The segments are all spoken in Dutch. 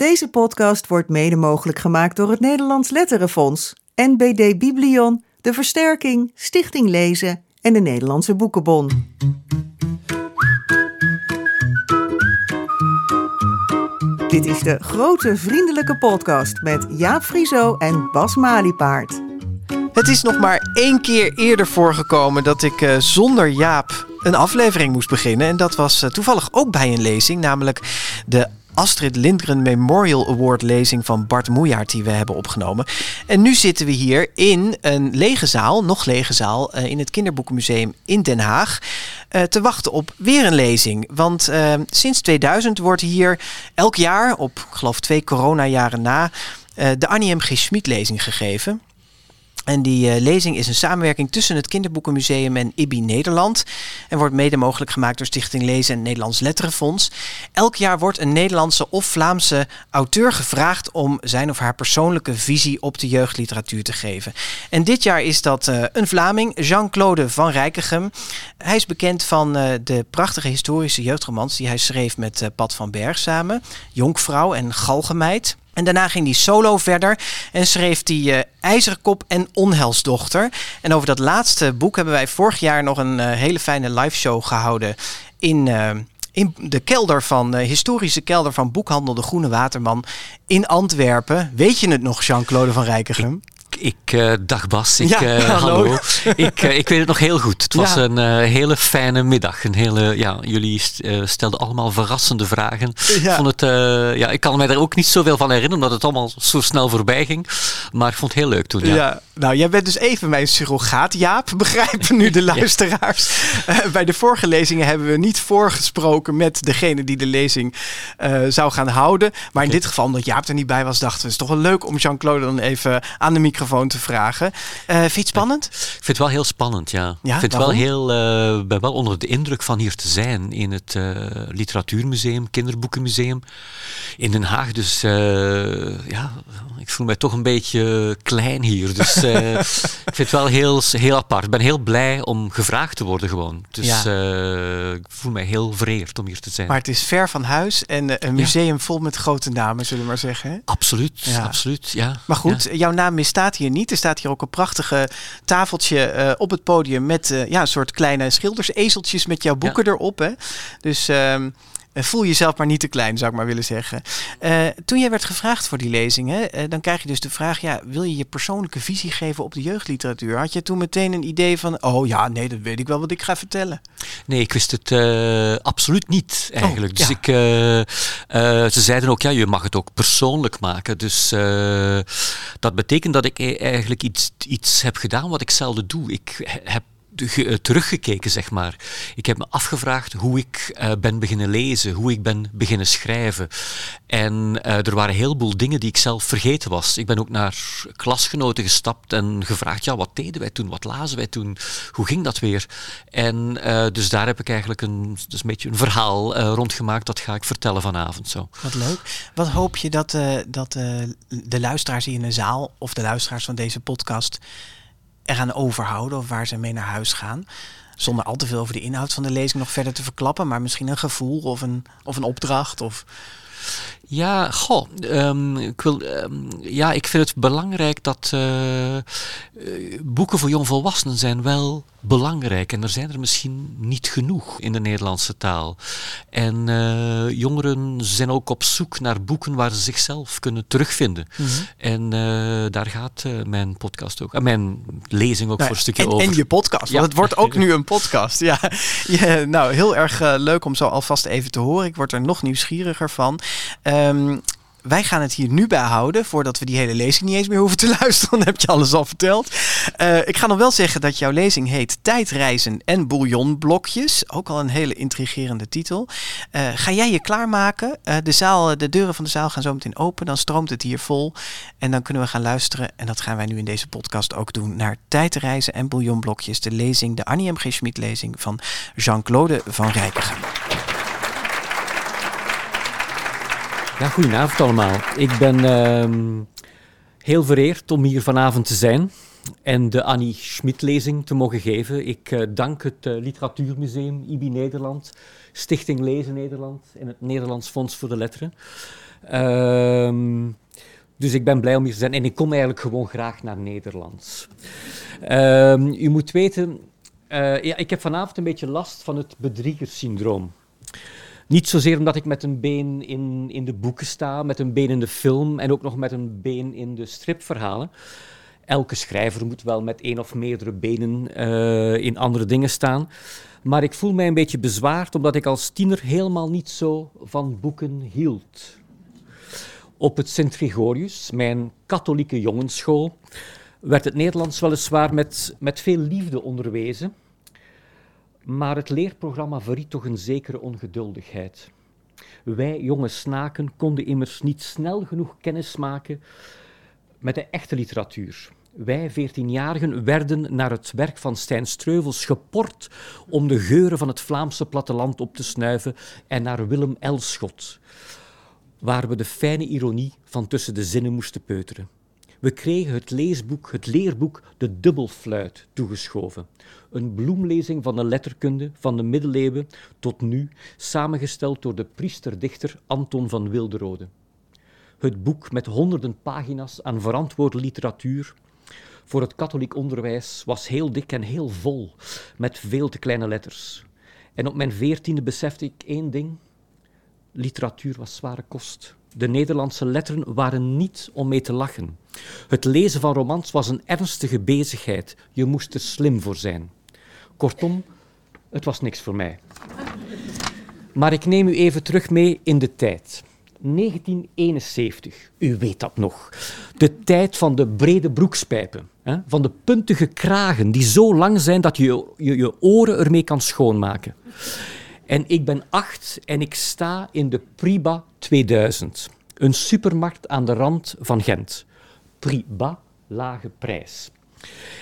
Deze podcast wordt mede mogelijk gemaakt door het Nederlands Letterenfonds, NBD Biblion, De Versterking, Stichting Lezen en de Nederlandse Boekenbon. Dit is de grote vriendelijke podcast met Jaap Frieso en Bas Maliepaard. Het is nog maar één keer eerder voorgekomen dat ik uh, zonder Jaap een aflevering moest beginnen. En dat was uh, toevallig ook bij een lezing, namelijk de Astrid Lindgren Memorial Award lezing van Bart Moejaert die we hebben opgenomen. En nu zitten we hier in een lege zaal, nog lege zaal, uh, in het Kinderboekenmuseum in Den Haag. Uh, te wachten op weer een lezing. Want uh, sinds 2000 wordt hier elk jaar, op geloof twee coronajaren na, de Annie M. G. Schmid lezing gegeven. En die uh, lezing is een samenwerking tussen het Kinderboekenmuseum en IBI Nederland. En wordt mede mogelijk gemaakt door Stichting Lezen en Nederlands Letterenfonds. Elk jaar wordt een Nederlandse of Vlaamse auteur gevraagd om zijn of haar persoonlijke visie op de jeugdliteratuur te geven. En dit jaar is dat uh, een Vlaming, Jean-Claude van Rijkegem. Hij is bekend van uh, de prachtige historische jeugdromans die hij schreef met Pat van Berg samen. Jonkvrouw en Galgenmeid. En daarna ging hij solo verder en schreef hij uh, IJzerkop en Onhelsdochter. En over dat laatste boek hebben wij vorig jaar nog een uh, hele fijne live show gehouden in, uh, in de kelder van, historische kelder van Boekhandel de Groene Waterman in Antwerpen. Weet je het nog, Jean-Claude van Rijkegem? Ik, uh, dag Bas, ik, ja, uh, hallo. hallo. ik, uh, ik weet het nog heel goed. Het was een hele fijne middag. Een hele, ja, jullie stelden allemaal verrassende vragen. Ja. Vond het, ja, ik kan me daar ook niet zoveel van herinneren, omdat het allemaal zo snel voorbij ging. Maar ik vond het heel leuk toen. Ja. ja. Nou, jij bent dus even mijn surrogaat, Jaap, begrijpen nu de luisteraars. bij de vorige lezingen hebben we niet voorgesproken met degene die de lezing zou gaan houden. Maar in dit geval, omdat Jaap er niet bij was, dachten we het is toch wel leuk om Jean-Claude dan even aan de microfoon te vragen. Uh, vind je het spannend? Ik vind het wel heel spannend, ja. ja ik vind wel heel, uh, ben wel onder de indruk van hier te zijn in het uh, Literatuurmuseum, Kinderboekenmuseum in Den Haag. Dus ja, ik voel mij toch een beetje klein hier. Dus ik vind het wel heel, heel apart. Ik ben heel blij om gevraagd te worden gewoon. Dus ja. ik voel mij heel vereerd om hier te zijn. Maar het is ver van huis en een museum ja. vol met grote namen, zullen we maar zeggen. Hè? Absoluut, absoluut, ja. Maar goed, jouw naam hier niet. Er staat hier ook een prachtige tafeltje uh, op het podium met uh, ja, een soort kleine schildersezeltjes met jouw boeken ja. erop. Hè? Dus uh, voel jezelf maar niet te klein, zou ik maar willen zeggen. Uh, toen jij werd gevraagd voor die lezing, hè, dan krijg je dus de vraag: ja, wil je je persoonlijke visie geven op de jeugdliteratuur? Had je toen meteen een idee van: oh ja, nee, dat weet ik wel wat ik ga vertellen? Nee, ik wist het absoluut niet eigenlijk. Oh, dus ja. ik, ze zeiden ook: ja, je mag het ook persoonlijk maken. Dus dat betekent dat ik eigenlijk iets, iets heb gedaan wat ik zelden doe. Ik heb teruggekeken, zeg maar. Ik heb me afgevraagd hoe ik uh, ben beginnen lezen, hoe ik ben beginnen schrijven. En uh, er waren een heleboel dingen die ik zelf vergeten was. Ik ben ook naar klasgenoten gestapt en gevraagd, ja, wat deden wij toen, wat lazen wij toen, hoe ging dat weer? En dus daar heb ik eigenlijk een, dus een beetje een verhaal rondgemaakt, dat ga ik vertellen vanavond zo. Wat leuk. Wat hoop je dat, dat de luisteraars hier in de zaal, of de luisteraars van deze podcast, eraan overhouden of waar ze mee naar huis gaan. Zonder al te veel over de inhoud van de lezing nog verder te verklappen, maar misschien een gevoel of een, of een opdracht. Of... Ja, goh, um, ik, wil, um, ja, ik vind het belangrijk dat uh, boeken voor jongvolwassenen zijn wel belangrijk. En er zijn er misschien niet genoeg in de Nederlandse taal. En uh, jongeren zijn ook op zoek naar boeken waar ze zichzelf kunnen terugvinden. Mm -hmm. En daar gaat mijn podcast ook, mijn lezing ook nou, voor een stukje en, over. En je podcast, ja. want het wordt ook nu een podcast. Ja, ja nou, heel erg leuk om zo alvast even te horen. Ik word er nog nieuwsgieriger van. Um, wij gaan het hier nu bij houden, voordat we die hele lezing niet eens meer hoeven te luisteren. Dan heb je alles al verteld. Uh, ik ga nog wel zeggen dat jouw lezing heet Tijdreizen en bouillonblokjes. Ook al een hele intrigerende titel. Uh, ga jij je klaarmaken? Uh, de, zaal, de deuren van de zaal gaan zo meteen open. Dan stroomt het hier vol. En dan kunnen we gaan luisteren. En dat gaan wij nu in deze podcast ook doen. Naar Tijdreizen en bouillonblokjes. De lezing, de Annie M. G. Schmid lezing van Jean-Claude van Rijkegem. Ja, goedenavond allemaal. Ik ben uh, heel vereerd om hier vanavond te zijn en de Annie Schmid-lezing te mogen geven. Ik uh, dank het uh, Literatuurmuseum IBI Nederland, Stichting Lezen Nederland en het Nederlands Fonds voor de Letteren. Uh, Dus ik ben blij om hier te zijn en ik kom eigenlijk gewoon graag naar Nederlands. Ehm, u moet weten, uh, ja, ik heb vanavond een beetje last van het bedriegerssyndroom. Niet zozeer omdat ik met een been in, in de boeken sta, met een been in de film en ook nog met een been in de stripverhalen. Elke schrijver moet wel met één of meerdere benen uh, in andere dingen staan. Maar ik voel mij een beetje bezwaard omdat ik als tiener helemaal niet zo van boeken hield. Op het Sint-Gregorius, mijn katholieke jongensschool, werd het Nederlands weliswaar met, met veel liefde onderwezen. Maar het leerprogramma verriet toch een zekere ongeduldigheid. Wij jonge snaken konden immers niet snel genoeg kennis maken met de echte literatuur. Wij, veertienjarigen, werden naar het werk van Stijn Streuvels geport om de geuren van het Vlaamse platteland op te snuiven en naar Willem Elschot, waar we de fijne ironie van tussen de zinnen moesten peuteren. We kregen het leesboek, het leerboek De Dubbelfluit toegeschoven. Een bloemlezing van de letterkunde van de middeleeuwen tot nu, samengesteld door de priesterdichter Anton van Wilderode. Het boek met honderden pagina's aan verantwoorde literatuur voor het katholiek onderwijs was heel dik en heel vol, met veel te kleine letters. En op mijn veertiende besefte ik één ding: literatuur was zware kost. De Nederlandse letteren waren niet om mee te lachen. Het lezen van romans was een ernstige bezigheid. Je moest er slim voor zijn. Kortom, het was niks voor mij. Maar ik neem u even terug mee in de tijd. 1971, u weet dat nog. De tijd van de brede broekspijpen, hè? van de puntige kragen die zo lang zijn dat je je, je oren ermee kan schoonmaken. En ik ben acht en ik sta in de Priba 2000, een supermarkt aan de rand van Gent. Priba, lage prijs.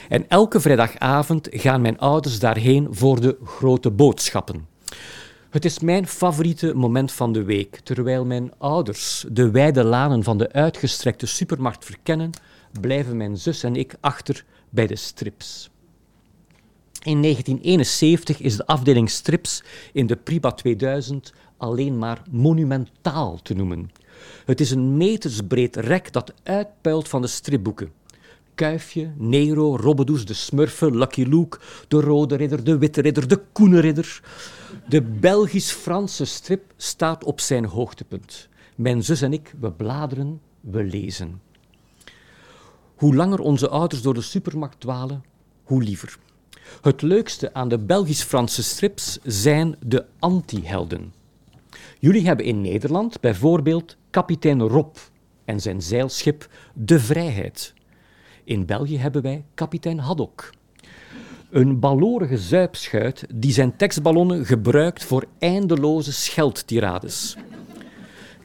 En elke vrijdagavond gaan mijn ouders daarheen voor de grote boodschappen. Het is mijn favoriete moment van de week. Terwijl mijn ouders de wijde lanen van de uitgestrekte supermarkt verkennen, blijven mijn zus en ik achter bij de strips. In 1971 is de afdeling strips in de Priba 2000 alleen maar monumentaal te noemen. Het is een metersbreed rek dat uitpuilt van de stripboeken. Kuifje, Nero, Robbedoes, de Smurfen, Lucky Luke, de Rode Ridder, de Witte Ridder, de Koene Ridder. De Belgisch-Franse strip staat op zijn hoogtepunt. Mijn zus en ik, we bladeren, we lezen. Hoe langer onze ouders door de supermarkt dwalen, hoe liever. Het leukste aan de Belgisch-Franse strips zijn de anti-helden. Jullie hebben in Nederland bijvoorbeeld kapitein Rob en zijn zeilschip De Vrijheid. In België hebben wij kapitein Haddock. Een balorige zuipschuit die zijn tekstballonnen gebruikt voor eindeloze scheldtirades.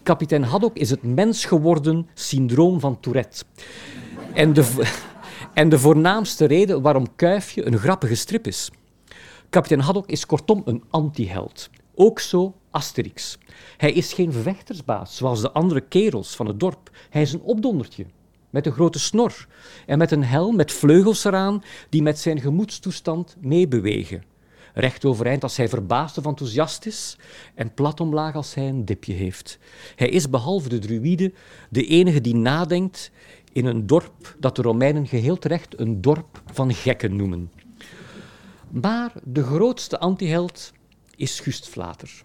Kapitein Haddock is het mens geworden syndroom van Tourette. En de, en de voornaamste reden waarom Kuifje een grappige strip is. Kapitein Haddock is kortom een antiheld. Ook zo Asterix. Hij is geen vechtersbaas zoals de andere kerels van het dorp. Hij is een opdondertje met een grote snor en met een helm met vleugels eraan die met zijn gemoedstoestand meebewegen. Recht overeind als hij verbaasd of enthousiast is en plat omlaag als hij een dipje heeft. Hij is behalve de druïde de enige die nadenkt in een dorp dat de Romeinen geheel terecht een dorp van gekken noemen. Maar de grootste antiheld is Gust Vlater.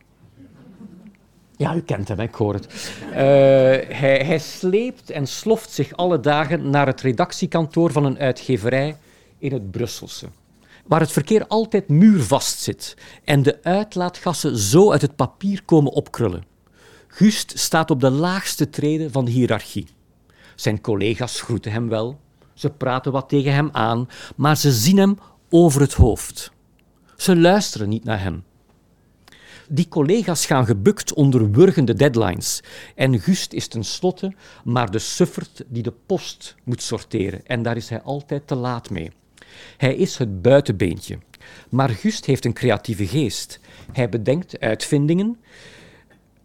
Ja, u kent hem, ik hoor het. Uh, hij, hij sleept en sloft zich alle dagen naar het redactiekantoor van een uitgeverij in het Brusselse waar het verkeer altijd muurvast zit en de uitlaatgassen zo uit het papier komen opkrullen. Gust staat op de laagste treden van de hiërarchie. Zijn collega's groeten hem wel, ze praten wat tegen hem aan, maar ze zien hem over het hoofd. Ze luisteren niet naar hem. Die collega's gaan gebukt onder wurgende deadlines. En Gust is tenslotte maar de suffert die de post moet sorteren. En daar is hij altijd te laat mee. Hij is het buitenbeentje. Maar Gust heeft een creatieve geest. Hij bedenkt uitvindingen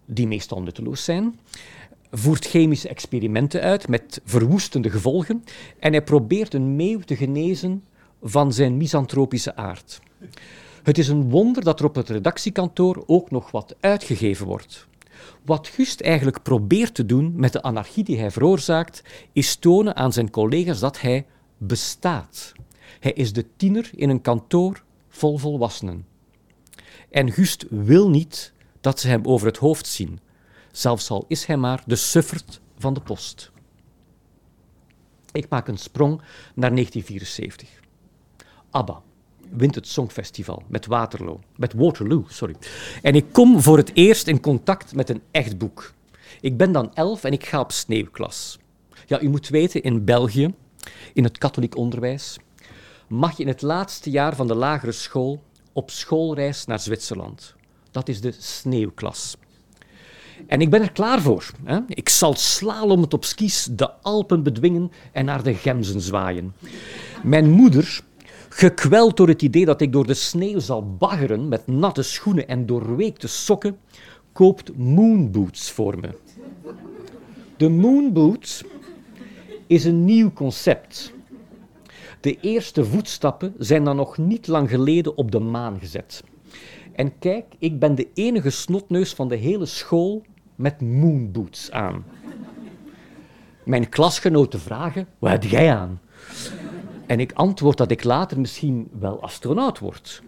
die meestal nutteloos zijn, voert chemische experimenten uit met verwoestende gevolgen en hij probeert een meeuw te genezen van zijn misantropische aard. Het is een wonder dat er op het redactiekantoor ook nog wat uitgegeven wordt. Wat Gust eigenlijk probeert te doen met de anarchie die hij veroorzaakt, is tonen aan zijn collega's dat hij bestaat. Hij is de tiener in een kantoor vol volwassenen. En Gust wil niet dat ze hem over het hoofd zien, zelfs al is hij maar de suffert van de post. Ik maak een sprong naar 1974. ABBA wint het Songfestival met Waterloo, met Waterloo, sorry. En ik kom voor het eerst in contact met een echt boek. Ik ben dan elf en ik ga op sneeuwklas. Ja, u moet weten, in België, in het katholiek onderwijs, mag je in het laatste jaar van de lagere school op schoolreis naar Zwitserland. Dat is de sneeuwklas. En ik ben er klaar voor. Hè. Ik zal slalomend op skis de Alpen bedwingen en naar de Gemzen zwaaien. Mijn moeder, gekweld door het idee dat ik door de sneeuw zal baggeren met natte schoenen en doorweekte sokken, koopt moonboots voor me. De moonboot is een nieuw concept. De eerste voetstappen zijn dan nog niet lang geleden op de maan gezet. En kijk, ik ben de enige snotneus van de hele school met moonboots aan. Mijn klasgenoten vragen, wat heb jij aan? En ik antwoord dat ik later misschien wel astronaut word.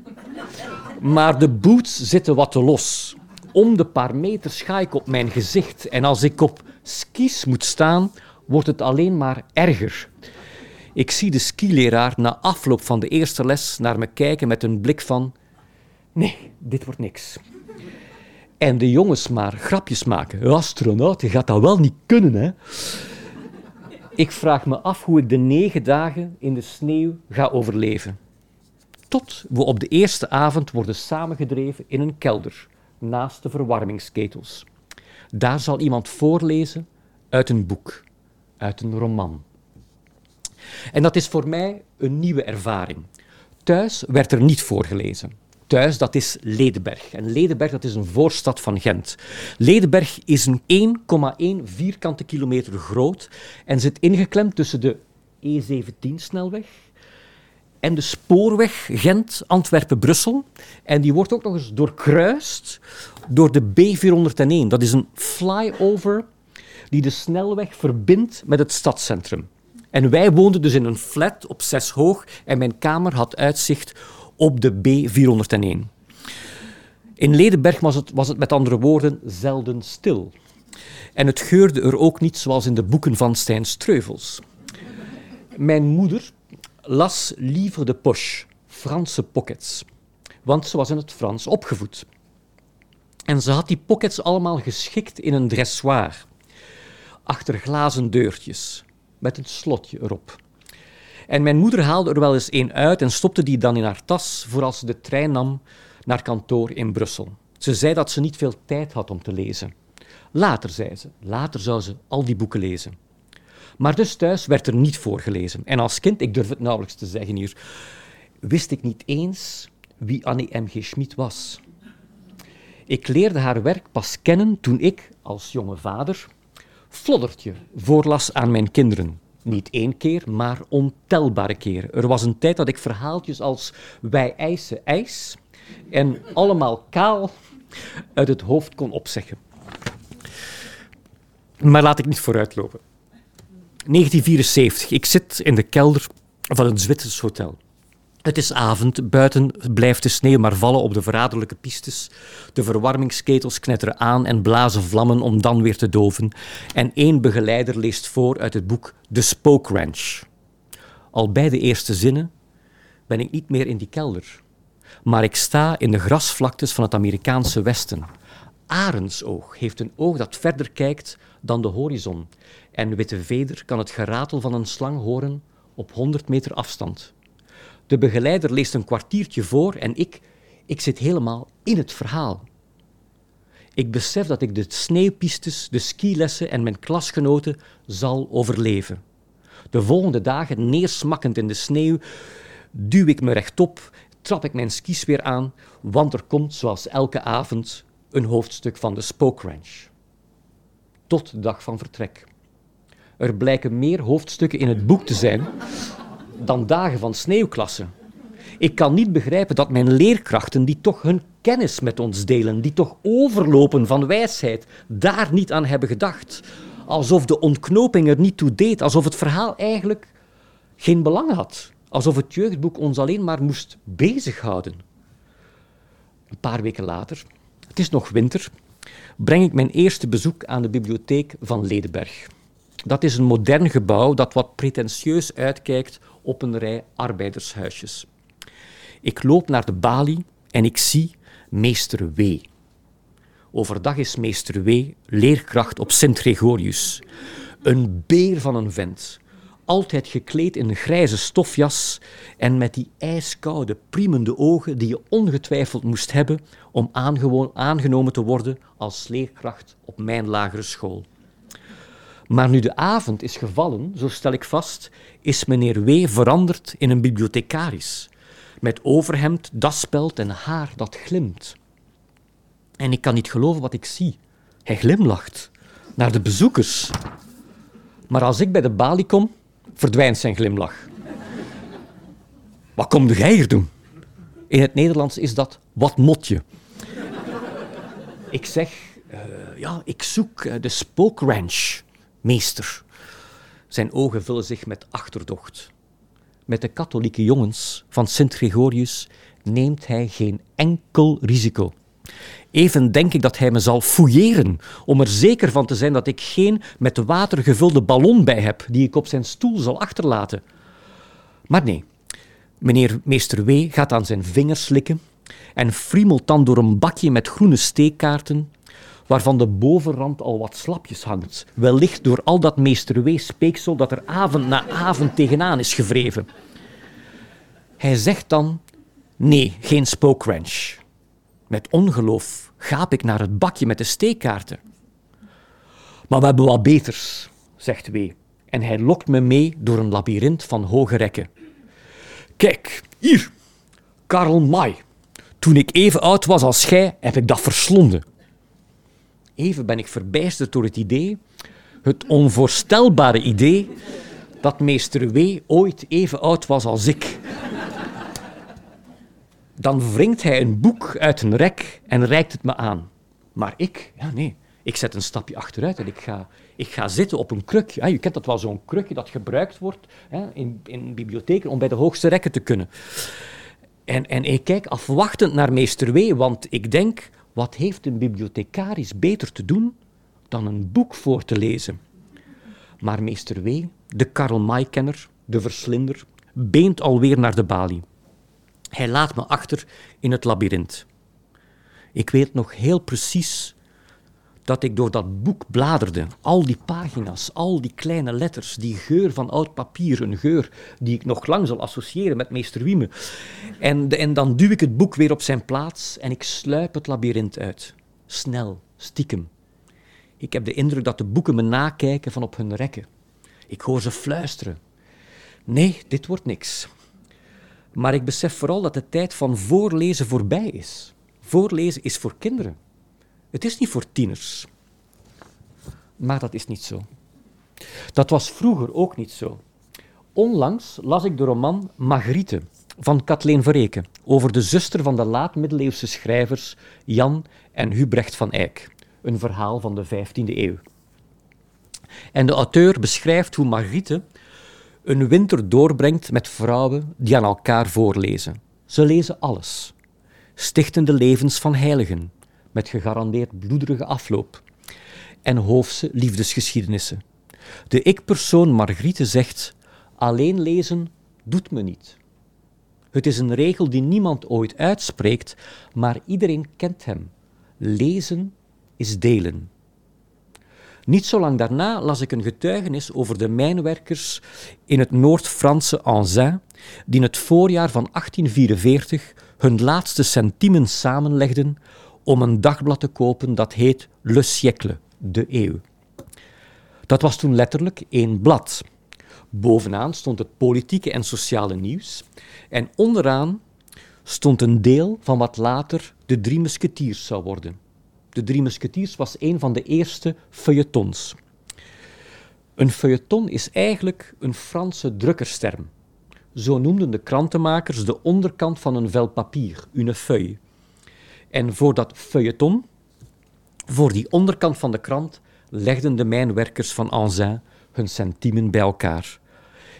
Maar de boots zitten wat te los. Om de paar meter ga ik op mijn gezicht en als ik op skis moet staan, wordt het alleen maar erger. Ik zie de skileraar na afloop van de eerste les naar me kijken met een blik van: nee, dit wordt niks. En de jongens maar grapjes maken. Astronaut, je gaat dat wel niet kunnen, hè? Ik vraag me af hoe ik de negen dagen in de sneeuw ga overleven. Tot we op de eerste avond worden samengedreven in een kelder naast de verwarmingsketels. Daar zal iemand voorlezen uit een boek, uit een roman. En dat is voor mij een nieuwe ervaring. Thuis werd er niet voorgelezen. Thuis, dat is Ledenberg. En Ledenberg, dat is een voorstad van Gent. Ledenberg is een 1,1 vierkante kilometer groot en zit ingeklemd tussen de E17-snelweg en de spoorweg Gent-Antwerpen-Brussel. En die wordt ook nog eens doorkruist door de B401. Dat is een flyover die de snelweg verbindt met het stadscentrum. En wij woonden dus in een flat op zes hoog en mijn kamer had uitzicht op de B401. In Ledenberg was het, was het met andere woorden zelden stil. En het geurde er ook niet zoals in de boeken van Stijn Streuvels. Mijn moeder las Livre de Poche, Franse pockets, want ze was in het Frans opgevoed. En ze had die pockets allemaal geschikt in een dressoir, achter glazen deurtjes, met een slotje erop. En mijn moeder haalde er wel eens één uit en stopte die dan in haar tas voor als ze de trein nam naar kantoor in Brussel. Ze zei dat ze niet veel tijd had om te lezen. Later, zei ze, later zou ze al die boeken lezen. Maar dus thuis werd er niet voorgelezen. En als kind, ik durf het nauwelijks te zeggen hier, wist ik niet eens wie Annie M.G. Schmid was. Ik leerde haar werk pas kennen toen ik, als jonge vader, Floddertje voorlas aan mijn kinderen. Niet één keer, maar ontelbare keren. Er was een tijd dat ik verhaaltjes als Wij eisen ijs en allemaal kaal uit het hoofd kon opzeggen. Maar laat ik niet vooruitlopen. 1974. Ik zit in de kelder van een Zwitsers hotel. Het is avond, buiten blijft de sneeuw maar vallen op de verraderlijke pistes. De verwarmingsketels knetteren aan en blazen vlammen om dan weer te doven. En één begeleider leest voor uit het boek The Spoke Ranch. Al bij de eerste zinnen ben ik niet meer in die kelder. Maar ik sta in de grasvlaktes van het Amerikaanse Westen. Arendsoog heeft een oog dat verder kijkt dan de horizon. En Witte Veder kan het geratel van een slang horen op 100 meter afstand. De begeleider leest een kwartiertje voor en ik, ik zit helemaal in het verhaal. Ik besef dat ik de sneeuwpistes, de skilessen en mijn klasgenoten zal overleven. De volgende dagen, neersmakkend in de sneeuw, duw ik me rechtop, trap ik mijn skis weer aan, want er komt, zoals elke avond, een hoofdstuk van de Spoke Ranch. Tot de dag van vertrek. Er blijken meer hoofdstukken in het boek te zijn dan dagen van sneeuwklassen. Ik kan niet begrijpen dat mijn leerkrachten, die toch hun kennis met ons delen, die toch overlopen van wijsheid, daar niet aan hebben gedacht. Alsof de ontknoping er niet toe deed, alsof het verhaal eigenlijk geen belang had. Alsof het jeugdboek ons alleen maar moest bezighouden. Een paar weken later, het is nog winter, breng ik mijn eerste bezoek aan de bibliotheek van Ledenberg. Dat is een modern gebouw dat wat pretentieus uitkijkt op een rij arbeidershuisjes. Ik loop naar de balie en ik zie meester W. Overdag is meester W leerkracht op Sint Gregorius. Een beer van een vent. Altijd gekleed in een grijze stofjas en met die ijskoude, priemende ogen die je ongetwijfeld moest hebben om aangenomen te worden als leerkracht op mijn lagere school. Maar nu de avond is gevallen, zo stel ik vast, is meneer W. veranderd in een bibliothecaris. Met overhemd, daspeld en haar dat glimt. En ik kan niet geloven wat ik zie. Hij glimlacht naar de bezoekers. Maar als ik bij de balie kom, verdwijnt zijn glimlach. Wat kom jij hier doen? In het Nederlands is dat wat mot je. ik zeg, uh, ja, ik zoek uh, de spookranch meester. Zijn ogen vullen zich met achterdocht. Met de katholieke jongens van Sint Gregorius neemt hij geen enkel risico. Even denk ik dat hij me zal fouilleren om er zeker van te zijn dat ik geen met water gevulde ballon bij heb die ik op zijn stoel zal achterlaten. Maar nee, meneer meester W. gaat aan zijn vingers slikken en friemelt dan door een bakje met groene steekkaarten waarvan de bovenrand al wat slapjes hangt, wellicht door al dat meesterwees-speeksel dat er avond na avond tegenaan is gevreven. Hij zegt dan, nee, geen spookranch. Met ongeloof gaap ik naar het bakje met de steekkaarten. Maar we hebben wat beters, zegt W. En hij lokt me mee door een labyrint van hoge rekken. Kijk, hier, Karl May. Toen ik even oud was als gij, heb ik dat verslonden. Even ben ik verbijsterd door het idee, het onvoorstelbare idee, dat meester W. ooit even oud was als ik. Dan wringt hij een boek uit een rek en reikt het me aan. Maar ik, ja nee, ik zet een stapje achteruit en ik ga, ik ga zitten op een kruk. Ja, je kent dat wel, zo'n krukje dat gebruikt wordt hè, in, in bibliotheken om bij de hoogste rekken te kunnen. En, en ik kijk afwachtend naar meester W., want ik denk, wat heeft een bibliothecaris beter te doen dan een boek voor te lezen? Maar meester W., de Karl May-kenner, de verslinder, beent alweer naar de balie. Hij laat me achter in het labyrint. Ik weet nog heel precies dat ik door dat boek bladerde. Al die pagina's, al die kleine letters, die geur van oud papier, een geur die ik nog lang zal associëren met meester Wieme. En, en dan duw ik het boek weer op zijn plaats en ik sluip het labyrint uit. Snel, stiekem. Ik heb de indruk dat de boeken me nakijken van op hun rekken. Ik hoor ze fluisteren. Nee, dit wordt niks. Maar ik besef vooral dat de tijd van voorlezen voorbij is. Voorlezen is voor kinderen. Het is niet voor tieners. Maar dat is niet zo. Dat was vroeger ook niet zo. Onlangs las ik de roman Margriete van Kathleen Verreken over de zuster van de laat-middeleeuwse schrijvers Jan en Hubrecht van Eyck. Een verhaal van de 15e eeuw. En de auteur beschrijft hoe Margriete een winter doorbrengt met vrouwen die aan elkaar voorlezen. Ze lezen alles. Stichtende levens van heiligen, met gegarandeerd bloederige afloop. En hoofdse liefdesgeschiedenissen. De ik-persoon Margriete zegt: Alleen lezen doet me niet. Het is een regel die niemand ooit uitspreekt, maar iedereen kent hem. Lezen is delen. Niet zo lang daarna las ik een getuigenis over de mijnwerkers in het Noord-Franse Anzin, die in het voorjaar van 1844 hun laatste centimen samenlegden om een dagblad te kopen dat heet Le Siècle, de eeuw. Dat was toen letterlijk één blad. Bovenaan stond het politieke en sociale nieuws en onderaan stond een deel van wat later de Drie Musketiers zou worden. De Drie Musketiers was een van de eerste feuilletons. Een feuilleton is eigenlijk een Franse drukkersterm. Zo noemden de krantenmakers de onderkant van een vel papier, une feuille. En voor dat feuilleton, voor die onderkant van de krant, legden de mijnwerkers van Anzin hun centiemen bij elkaar.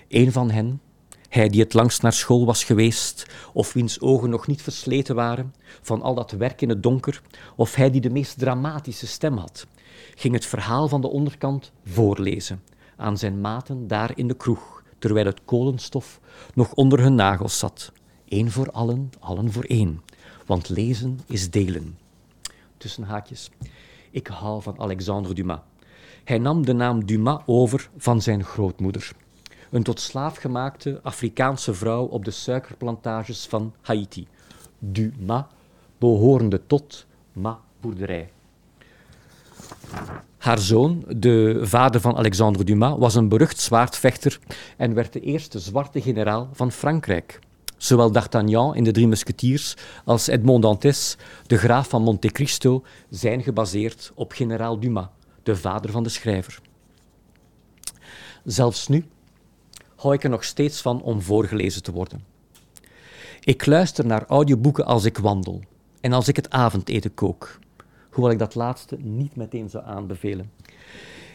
Een van hen, hij die het langst naar school was geweest, of wiens ogen nog niet versleten waren van al dat werk in het donker, of hij die de meest dramatische stem had, ging het verhaal van de onderkant voorlezen aan zijn maten daar in de kroeg, terwijl het kolenstof nog onder hun nagels zat. Eén voor allen, allen voor één. Want lezen is delen. Tussen haakjes. Ik hou van Alexandre Dumas. Hij nam de naam Dumas over van zijn grootmoeder. Een tot slaaf gemaakte Afrikaanse vrouw op de suikerplantages van Haiti. Dumas, behorende tot ma boerderij. Haar zoon, de vader van Alexandre Dumas, was een berucht zwaardvechter en werd de eerste zwarte generaal van Frankrijk. Zowel D'Artagnan in de Drie Musketeers als Edmond Dantes, de graaf van Monte Cristo, zijn gebaseerd op generaal Dumas, de vader van de schrijver. Zelfs nu hou ik er nog steeds van om voorgelezen te worden. Ik luister naar audioboeken als ik wandel en als ik het avondeten kook hoewel ik dat laatste niet meteen zou aanbevelen.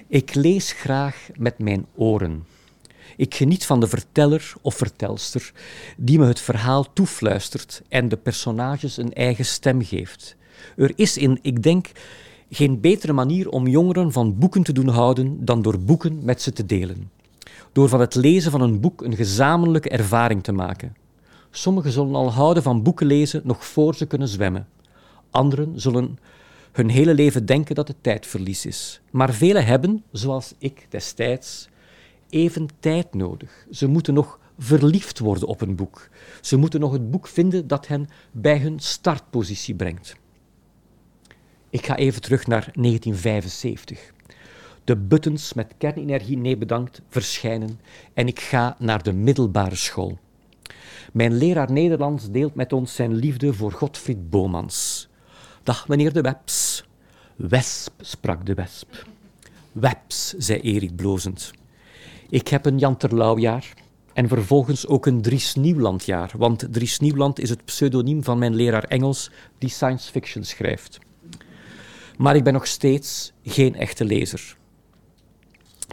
Ik lees graag met mijn oren. Ik geniet van de verteller of vertelster die me het verhaal toefluistert en de personages een eigen stem geeft. Er is in, ik denk, geen betere manier om jongeren van boeken te doen houden dan door boeken met ze te delen. Door van het lezen van een boek een gezamenlijke ervaring te maken. Sommigen zullen al houden van boeken lezen nog voor ze kunnen zwemmen. Anderen zullen hun hele leven denken dat het tijdverlies is. Maar velen hebben, zoals ik destijds, even tijd nodig. Ze moeten nog verliefd worden op een boek. Ze moeten nog het boek vinden dat hen bij hun startpositie brengt. Ik ga even terug naar 1975. De buttons met kernenergie nee bedankt verschijnen en ik ga naar de middelbare school. Mijn leraar Nederlands deelt met ons zijn liefde voor Godfried Bomans. Dag, meneer de Webs. Wesp, sprak de wesp. Webs, zei Erik blozend. Ik heb een Jan Terlouwjaar en vervolgens ook een Dries Nieuwlandjaar, want Dries Nieuwland is het pseudoniem van mijn leraar Engels die science fiction schrijft. Maar ik ben nog steeds geen echte lezer.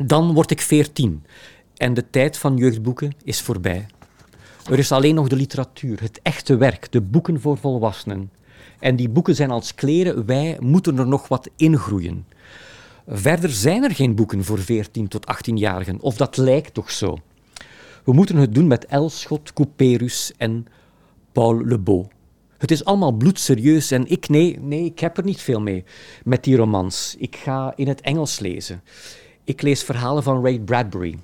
Dan word ik veertien en de tijd van jeugdboeken is voorbij. Er is alleen nog de literatuur, het echte werk, de boeken voor volwassenen. En die boeken zijn als kleren, wij moeten er nog wat ingroeien. Verder zijn er geen boeken voor 14 tot 18-jarigen, of dat lijkt toch zo. We moeten het doen met Elschot, Couperus en Paul Le Beau. Het is allemaal bloedserieus en ik, nee, nee, ik heb er niet veel mee met die romans. Ik ga in het Engels lezen. Ik lees verhalen van Ray Bradbury.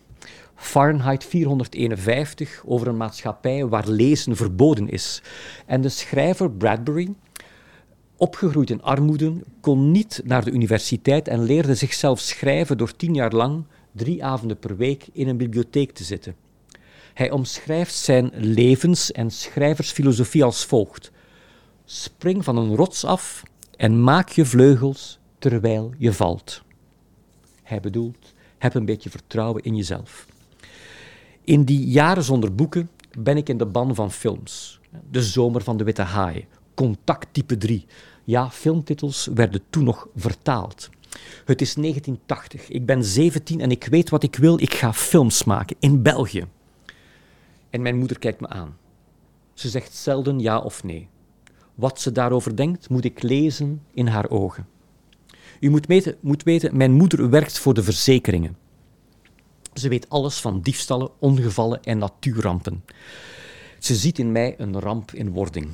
Fahrenheit 451 over een maatschappij waar lezen verboden is. En de schrijver Bradbury opgegroeid in armoede, kon niet naar de universiteit en leerde zichzelf schrijven door tien jaar lang drie avonden per week in een bibliotheek te zitten. Hij omschrijft zijn levens- en schrijversfilosofie als volgt: Spring van een rots af en maak je vleugels terwijl je valt. Hij bedoelt: heb een beetje vertrouwen in jezelf. In die jaren zonder boeken ben ik in de ban van films. De Zomer van de Witte Haai, Contact type 3, ja, filmtitels werden toen nog vertaald. Het is 1980, ik ben 17 en ik weet wat ik wil. Ik ga films maken in België. En mijn moeder kijkt me aan. Ze zegt zelden ja of nee. Wat ze daarover denkt, moet ik lezen in haar ogen. U moet weten, moet weten, mijn moeder werkt voor de verzekeringen. Ze weet alles van diefstallen, ongevallen en natuurrampen. Ze ziet in mij een ramp in wording.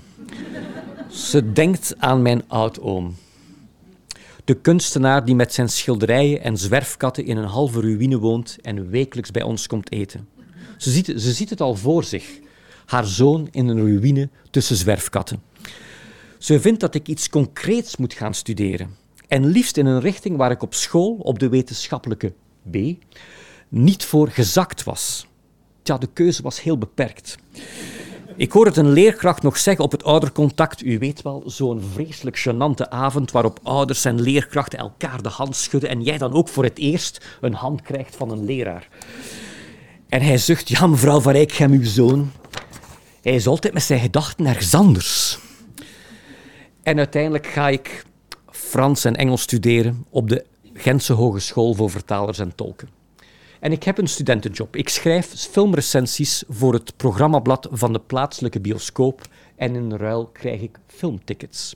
Ze denkt aan mijn oudoom. De kunstenaar die met zijn schilderijen en zwerfkatten in een halve ruïne woont en wekelijks bij ons komt eten. Ze ziet, ze ziet het al voor zich. Haar zoon in een ruïne tussen zwerfkatten. Ze vindt dat ik iets concreets moet gaan studeren. En liefst in een richting waar ik op school, op de wetenschappelijke B, niet voor gezakt was. De keuze was heel beperkt. Ik hoor het een leerkracht nog zeggen op het oudercontact. U weet wel, zo'n vreselijk gênante avond waarop ouders en leerkrachten elkaar de hand schudden en jij dan ook voor het eerst een hand krijgt van een leraar. En hij zucht, ja mevrouw Van Rijkgem, uw zoon, hij is altijd met zijn gedachten ergens anders. En uiteindelijk ga ik Frans en Engels studeren op de Gentse Hogeschool voor Vertalers en Tolken. En ik heb een studentenjob. Ik schrijf filmrecensies voor het programmablad van de plaatselijke bioscoop en in ruil krijg ik filmtickets.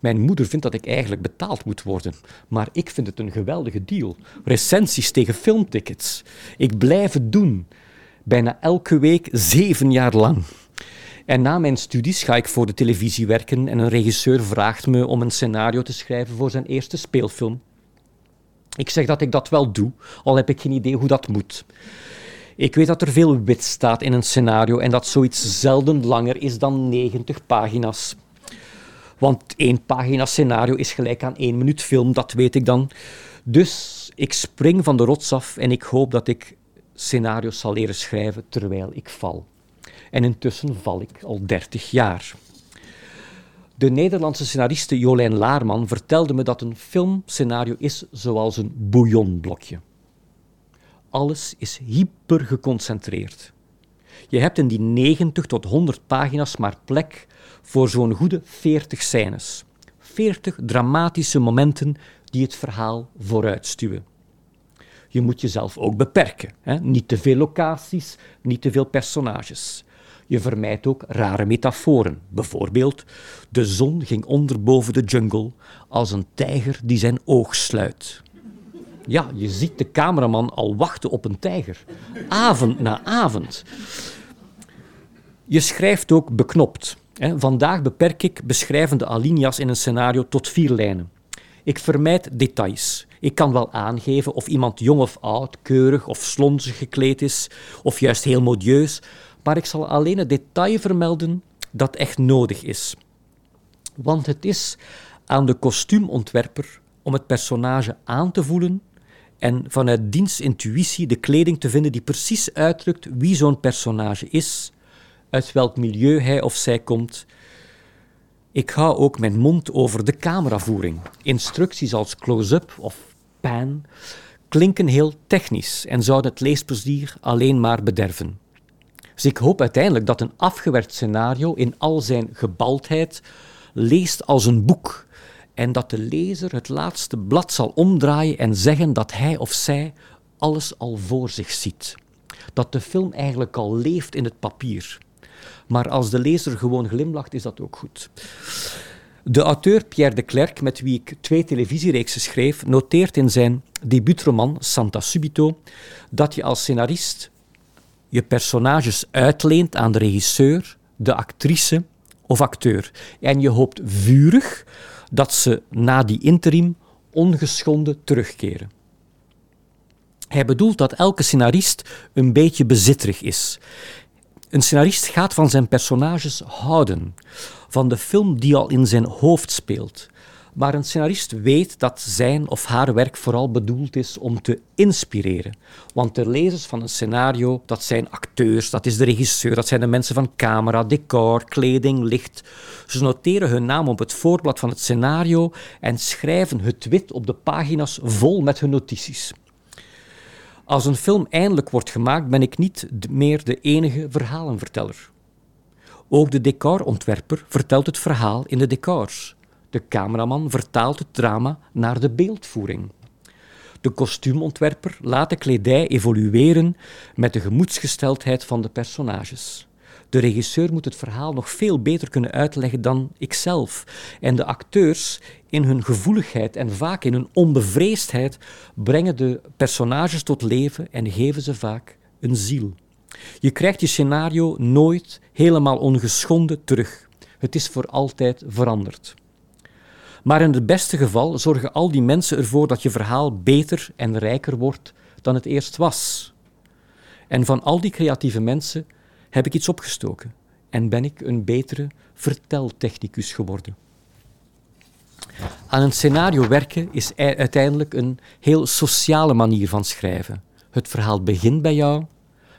Mijn moeder vindt dat ik eigenlijk betaald moet worden, maar ik vind het een geweldige deal. Recensies tegen filmtickets. Ik blijf het doen. Bijna elke week zeven jaar lang. En na mijn studies ga ik voor de televisie werken en een regisseur vraagt me om een scenario te schrijven voor zijn eerste speelfilm. Ik zeg dat ik dat wel doe, al heb ik geen idee hoe dat moet. Ik weet dat er veel wit staat in een scenario en dat zoiets zelden langer is dan 90 pagina's. Want één pagina scenario is gelijk aan één minuut film, dat weet ik dan. Dus ik spring van de rots af en ik hoop dat ik scenario's zal leren schrijven terwijl ik val. En intussen val ik al 30 jaar. De Nederlandse scenariste Jolijn Laarman vertelde me dat een filmscenario is zoals een bouillonblokje. Alles is hyper geconcentreerd. Je hebt in die 90 tot 100 pagina's maar plek voor zo'n goede 40 scènes. 40 dramatische momenten die het verhaal vooruitstuwen. Je moet jezelf ook beperken. Hè? Niet te veel locaties, niet te veel personages. Je vermijdt ook rare metaforen. Bijvoorbeeld, de zon ging onder boven de jungle als een tijger die zijn oog sluit. Ja, je ziet de cameraman al wachten op een tijger. Avond na avond. Je schrijft ook beknopt. Vandaag beperk ik beschrijvende alinea's in een scenario tot vier lijnen. Ik vermijd details. Ik kan wel aangeven of iemand jong of oud, keurig of slonzig gekleed is, of juist heel modieus, maar ik zal alleen het detail vermelden dat echt nodig is. Want het is aan de kostuumontwerper om het personage aan te voelen en vanuit diens intuïtie de kleding te vinden die precies uitdrukt wie zo'n personage is, uit welk milieu hij of zij komt. Ik hou ook mijn mond over de cameravoering. Instructies als close-up of pan klinken heel technisch en zouden het leesplezier alleen maar bederven. Dus ik hoop uiteindelijk dat een afgewerkt scenario in al zijn gebaldheid leest als een boek en dat de lezer het laatste blad zal omdraaien en zeggen dat hij of zij alles al voor zich ziet. Dat de film eigenlijk al leeft in het papier. Maar als de lezer gewoon glimlacht, is dat ook goed. De auteur Pierre de Klerk, met wie ik twee televisiereeksen schreef, noteert in zijn debuutroman Santa Subito dat je als scenarist je personages uitleent aan de regisseur, de actrice of acteur. En je hoopt vurig dat ze na die interim ongeschonden terugkeren. Hij bedoelt dat elke scenarist een beetje bezitterig is. Een scenarist gaat van zijn personages houden, van de film die al in zijn hoofd speelt. Maar een scenarist weet dat zijn of haar werk vooral bedoeld is om te inspireren. Want de lezers van een scenario, dat zijn acteurs, dat is de regisseur, dat zijn de mensen van camera, decor, kleding, licht. Ze noteren hun naam op het voorblad van het scenario en schrijven het wit op de pagina's vol met hun notities. Als een film eindelijk wordt gemaakt, ben ik niet meer de enige verhalenverteller. Ook de decorontwerper vertelt het verhaal in de decors. De cameraman vertaalt het drama naar de beeldvoering. De kostuumontwerper laat de kledij evolueren met de gemoedsgesteldheid van de personages. De regisseur moet het verhaal nog veel beter kunnen uitleggen dan ikzelf. En de acteurs, in hun gevoeligheid en vaak in hun onbevreesdheid, brengen de personages tot leven en geven ze vaak een ziel. Je krijgt je scenario nooit helemaal ongeschonden terug. Het is voor altijd veranderd. Maar in het beste geval zorgen al die mensen ervoor dat je verhaal beter en rijker wordt dan het eerst was. En van al die creatieve mensen heb ik iets opgestoken en ben ik een betere verteltechnicus geworden. Aan een scenario werken is uiteindelijk een heel sociale manier van schrijven. Het verhaal begint bij jou,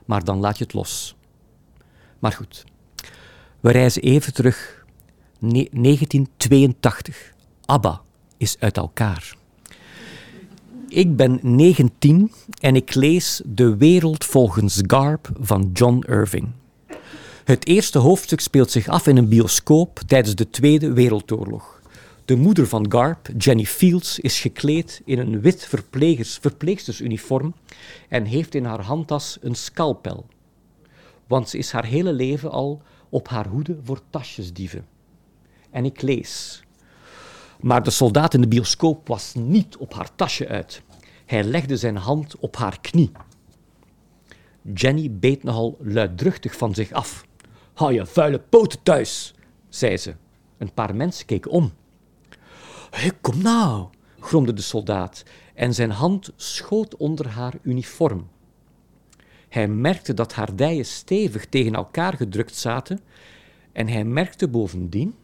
maar dan laat je het los. Maar goed, we reizen even terug. 1982. ABBA is uit elkaar. Ik ben 19 en ik lees De Wereld volgens Garp van John Irving. Het eerste hoofdstuk speelt zich af in een bioscoop tijdens de Tweede Wereldoorlog. De moeder van Garp, Jenny Fields, is gekleed in een wit verpleegstersuniform en heeft in haar handtas een scalpel. Want ze is haar hele leven al op haar hoede voor tasjesdieven. En ik lees. Maar de soldaat in de bioscoop was niet op haar tasje uit. Hij legde zijn hand op haar knie. Jenny beet nogal luidruchtig van zich af. Hou je vuile poten thuis, zei ze. Een paar mensen keken om. Hé, kom nou, gromde de soldaat en zijn hand schoot onder haar uniform. Hij merkte dat haar dijen stevig tegen elkaar gedrukt zaten en hij merkte bovendien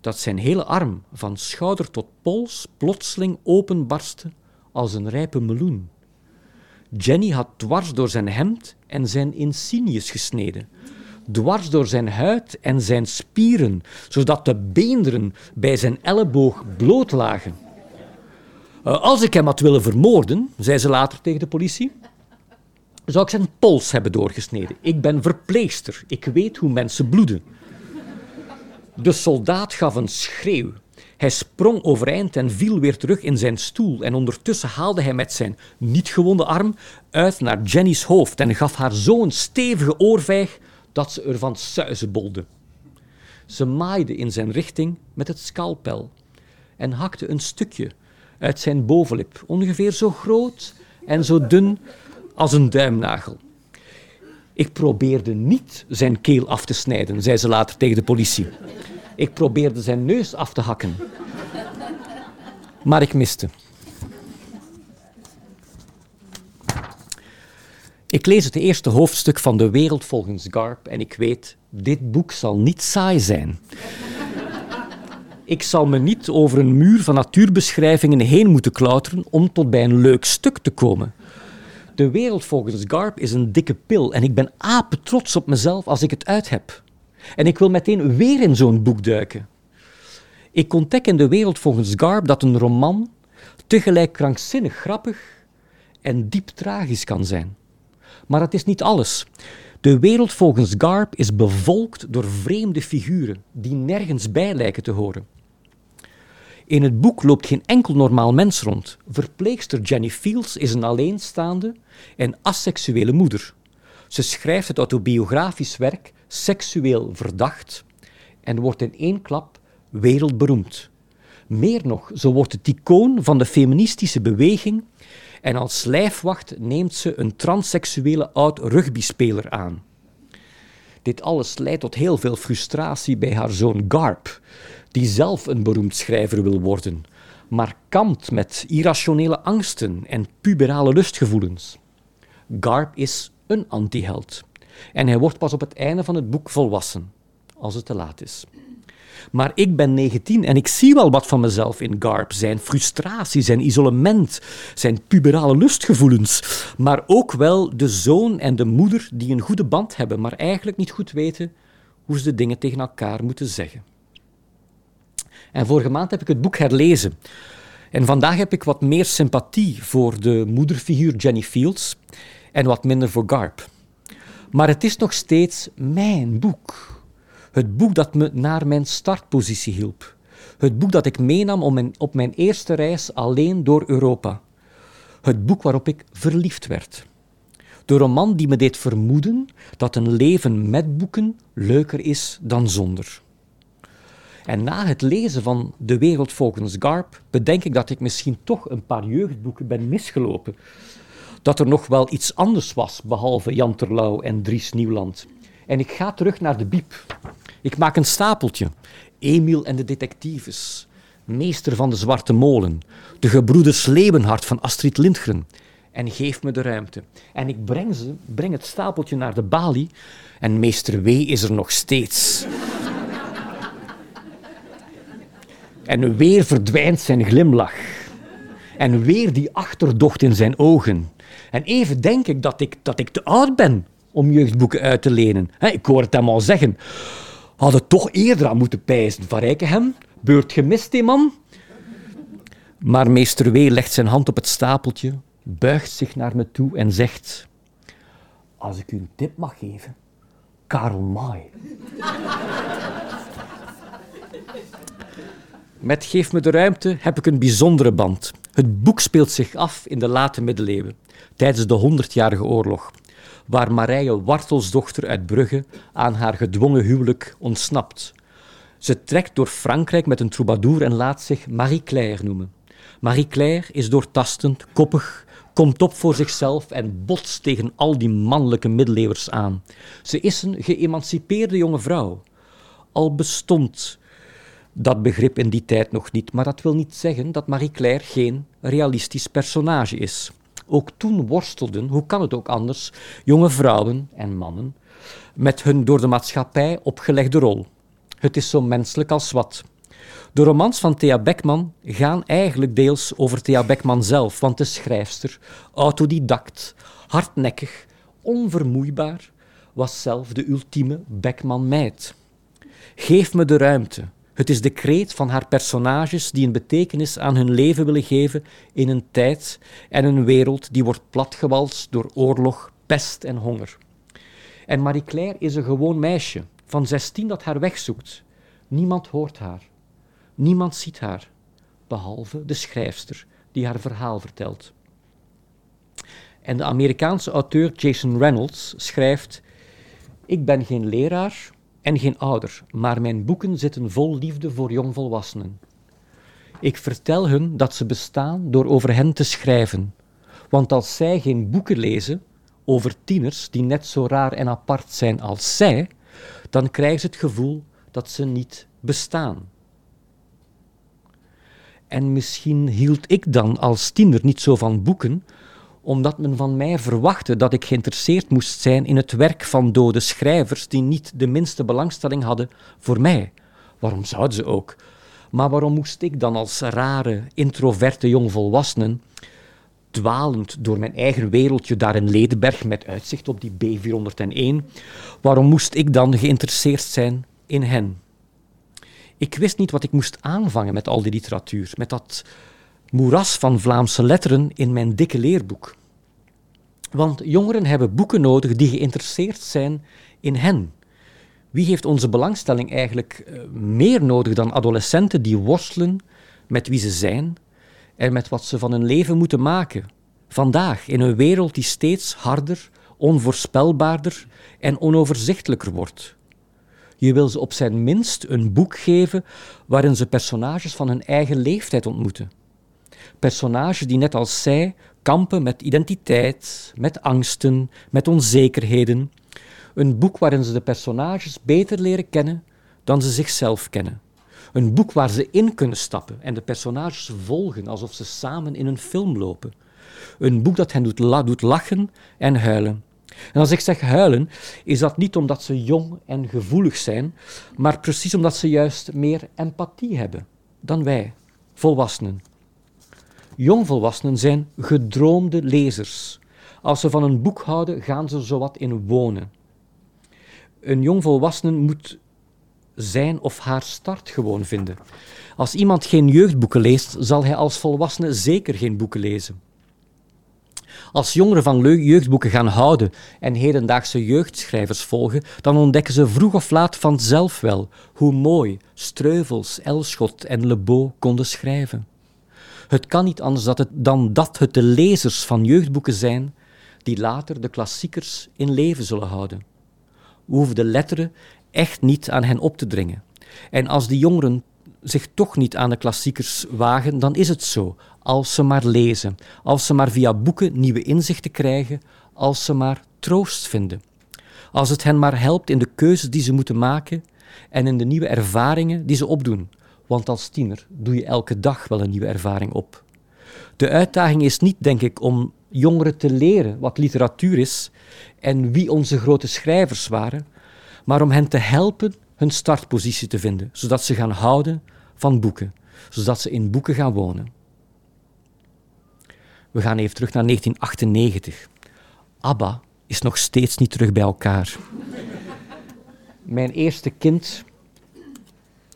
dat zijn hele arm van schouder tot pols plotseling openbarstte als een rijpe meloen. Jenny had dwars door zijn hemd en zijn insignes gesneden, dwars door zijn huid en zijn spieren, zodat de beenderen bij zijn elleboog bloot lagen. Eh, als ik hem had willen vermoorden, zei ze later tegen de politie, zou ik zijn pols hebben doorgesneden. Ik ben verpleegster, ik weet hoe mensen bloeden. De soldaat gaf een schreeuw. Hij sprong overeind en viel weer terug in zijn stoel. En ondertussen haalde hij met zijn niet gewonde arm uit naar Jenny's hoofd en gaf haar zo'n stevige oorvijg dat ze ervan suizenbolde. Ze maaide in zijn richting met het scalpel en hakte een stukje uit zijn bovenlip, ongeveer zo groot en zo dun als een duimnagel. Ik probeerde niet zijn keel af te snijden, zei ze later tegen de politie. Ik probeerde zijn neus af te hakken. Maar ik miste. Ik lees het eerste hoofdstuk van De Wereld volgens Garp en ik weet, dit boek zal niet saai zijn. Ik zal me niet over een muur van natuurbeschrijvingen heen moeten klauteren om tot bij een leuk stuk te komen. De wereld volgens Garp is een dikke pil en ik ben apen trots op mezelf als ik het uit heb. En ik wil meteen weer in zo'n boek duiken. Ik ontdek in de wereld volgens Garp dat een roman tegelijk krankzinnig grappig en diep tragisch kan zijn. Maar het is niet alles. De wereld volgens Garp is bevolkt door vreemde figuren die nergens bij lijken te horen. In het boek loopt geen enkel normaal mens rond. Verpleegster Jenny Fields is een alleenstaande en asexuele moeder. Ze schrijft het autobiografisch werk seksueel verdacht en wordt in één klap wereldberoemd. Meer nog, ze wordt het icoon van de feministische beweging en als lijfwacht neemt ze een transseksuele oud rugbyspeler aan. Dit alles leidt tot heel veel frustratie bij haar zoon Garp, die zelf een beroemd schrijver wil worden, maar kampt met irrationele angsten en puberale lustgevoelens. Garp is een antiheld en hij wordt pas op het einde van het boek volwassen, als het te laat is. Maar ik ben 19 en ik zie wel wat van mezelf in Garp. Zijn frustratie, zijn isolement, zijn puberale lustgevoelens. Maar ook wel de zoon en de moeder die een goede band hebben, maar eigenlijk niet goed weten hoe ze de dingen tegen elkaar moeten zeggen. En vorige maand heb ik het boek herlezen. En vandaag heb ik wat meer sympathie voor de moederfiguur Jenny Fields en wat minder voor Garp. Maar het is nog steeds mijn boek. Het boek dat me naar mijn startpositie hielp. Het boek dat ik meenam op mijn eerste reis alleen door Europa. Het boek waarop ik verliefd werd. De roman die me deed vermoeden dat een leven met boeken leuker is dan zonder. En na het lezen van De Wereld volgens Garp bedenk ik dat ik misschien toch een paar jeugdboeken ben misgelopen. Dat er nog wel iets anders was, behalve Jan Terlouw en Dries Nieuwland. En ik ga terug naar de biep. Ik maak een stapeltje. Emiel en de detectives. Meester van de Zwarte Molen. De gebroeders Leeuwenhart van Astrid Lindgren. En geef me de ruimte. En ik breng, ze, breng het stapeltje naar de balie. En meester W. is er nog steeds. En weer verdwijnt zijn glimlach. En weer die achterdocht in zijn ogen. En even denk ik dat ik, dat ik te oud ben om jeugdboeken uit te lenen. ik hoor het hem al zeggen. Hadden toch eerder aan moeten pijzen. Van Rijkenhem, beurt gemist, die man. Maar meester W. legt zijn hand op het stapeltje, buigt zich naar me toe en zegt... Als ik u een tip mag geven, Karl May. Met Geef me de ruimte heb ik een bijzondere band. Het boek speelt zich af in de late middeleeuwen, tijdens de Honderdjarige Oorlog, waar Marije Wartelsdochter uit Brugge aan haar gedwongen huwelijk ontsnapt. Ze trekt door Frankrijk met een troubadour en laat zich Marie-Claire noemen. Marie-Claire is doortastend, koppig, komt op voor zichzelf en botst tegen al die mannelijke middeleeuwers aan. Ze is een geëmancipeerde jonge vrouw. Al bestond dat begrip in die tijd nog niet, maar dat wil niet zeggen dat Marie-Claire geen realistisch personage is. Ook toen worstelden, hoe kan het ook anders, jonge vrouwen en mannen met hun door de maatschappij opgelegde rol. Het is zo menselijk als wat. De romans van Thea Beckman gaan eigenlijk deels over Thea Beckman zelf, want de schrijfster, autodidact, hardnekkig, onvermoeibaar, was zelf de ultieme Beckman-meid. Geef me de ruimte. Het is de kreet van haar personages die een betekenis aan hun leven willen geven in een tijd en een wereld die wordt platgewalst door oorlog, pest en honger. En Marie-Claire is een gewoon meisje van 16 dat haar weg zoekt. Niemand hoort haar. Niemand ziet haar, behalve de schrijfster die haar verhaal vertelt. En de Amerikaanse auteur Jason Reynolds schrijft: Ik ben geen leraar en geen ouder, maar mijn boeken zitten vol liefde voor jongvolwassenen. Ik vertel hun dat ze bestaan door over hen te schrijven. Want als zij geen boeken lezen over tieners die net zo raar en apart zijn als zij, dan krijgen ze het gevoel dat ze niet bestaan. En misschien hield ik dan als tiener niet zo van boeken, omdat men van mij verwachtte dat ik geïnteresseerd moest zijn in het werk van dode schrijvers die niet de minste belangstelling hadden voor mij. Waarom zouden ze ook? Maar waarom moest ik dan als rare, introverte jongvolwassenen, dwalend door mijn eigen wereldje daar in Ledenberg met uitzicht op die B401, waarom moest ik dan geïnteresseerd zijn in hen? Ik wist niet wat ik moest aanvangen met al die literatuur, met dat moeras van Vlaamse letteren in mijn dikke leerboek. Want jongeren hebben boeken nodig die geïnteresseerd zijn in hen. Wie heeft onze belangstelling eigenlijk eh, meer nodig dan adolescenten die worstelen met wie ze zijn en met wat ze van hun leven moeten maken? Vandaag, in een wereld die steeds harder, onvoorspelbaarder en onoverzichtelijker wordt. Je wil ze op zijn minst een boek geven waarin ze personages van hun eigen leeftijd ontmoeten. Personages die net als zij kampen met identiteit, met angsten, met onzekerheden. Een boek waarin ze de personages beter leren kennen dan ze zichzelf kennen. Een boek waar ze in kunnen stappen en de personages volgen alsof ze samen in een film lopen. Een boek dat hen doet, doet lachen en huilen. En als ik zeg huilen, is dat niet omdat ze jong en gevoelig zijn, maar precies omdat ze juist meer empathie hebben dan wij, volwassenen. Jongvolwassenen zijn gedroomde lezers. Als ze van een boek houden, gaan ze zowat in wonen. Een jongvolwassene moet zijn of haar start gewoon vinden. Als iemand geen jeugdboeken leest, zal hij als volwassene zeker geen boeken lezen. Als jongeren van jeugdboeken gaan houden en hedendaagse jeugdschrijvers volgen, dan ontdekken ze vroeg of laat vanzelf wel hoe mooi Streuvels, Elschot en Le Beau konden schrijven. Het kan niet anders dat het, dan dat het de lezers van jeugdboeken zijn die later de klassiekers in leven zullen houden. We hoeven de letteren echt niet aan hen op te dringen. En als die jongeren zich toch niet aan de klassiekers wagen, dan is het zo. Als ze maar lezen, als ze maar via boeken nieuwe inzichten krijgen, als ze maar troost vinden. Als het hen maar helpt in de keuzes die ze moeten maken en in de nieuwe ervaringen die ze opdoen. Want als tiener doe je elke dag wel een nieuwe ervaring op. De uitdaging is niet, denk ik, om jongeren te leren wat literatuur is en wie onze grote schrijvers waren, maar om hen te helpen hun startpositie te vinden, zodat ze gaan houden van boeken, zodat ze in boeken gaan wonen. We gaan even terug naar 1998. ABBA is nog steeds niet terug bij elkaar. Mijn eerste kind,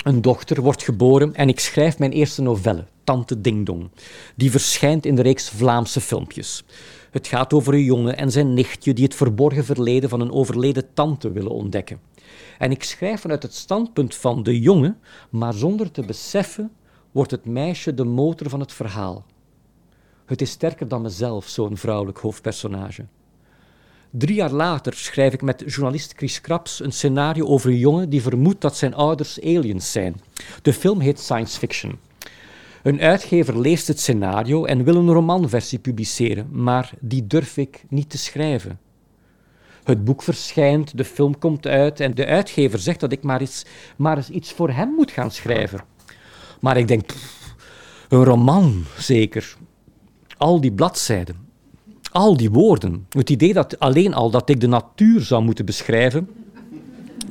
een dochter, wordt geboren en ik schrijf mijn eerste novelle, Tante Ding Dong. Die verschijnt in de reeks Vlaamse filmpjes. Het gaat over een jongen en zijn nichtje die het verborgen verleden van een overleden tante willen ontdekken. En ik schrijf vanuit het standpunt van de jongen, maar zonder te beseffen wordt het meisje de motor van het verhaal. Het is sterker dan mezelf, zo'n vrouwelijk hoofdpersonage. Drie jaar later schrijf ik met journalist Chris Kraps een scenario over een jongen die vermoedt dat zijn ouders aliens zijn. De film heet Science Fiction. Een uitgever leest het scenario en wil een romanversie publiceren, maar die durf ik niet te schrijven. Het boek verschijnt, de film komt uit en de uitgever zegt dat ik maar eens, maar eens iets voor hem moet gaan schrijven. Maar ik denk, een roman zeker. Al die bladzijden, al die woorden. Het idee dat alleen al dat ik de natuur zou moeten beschrijven,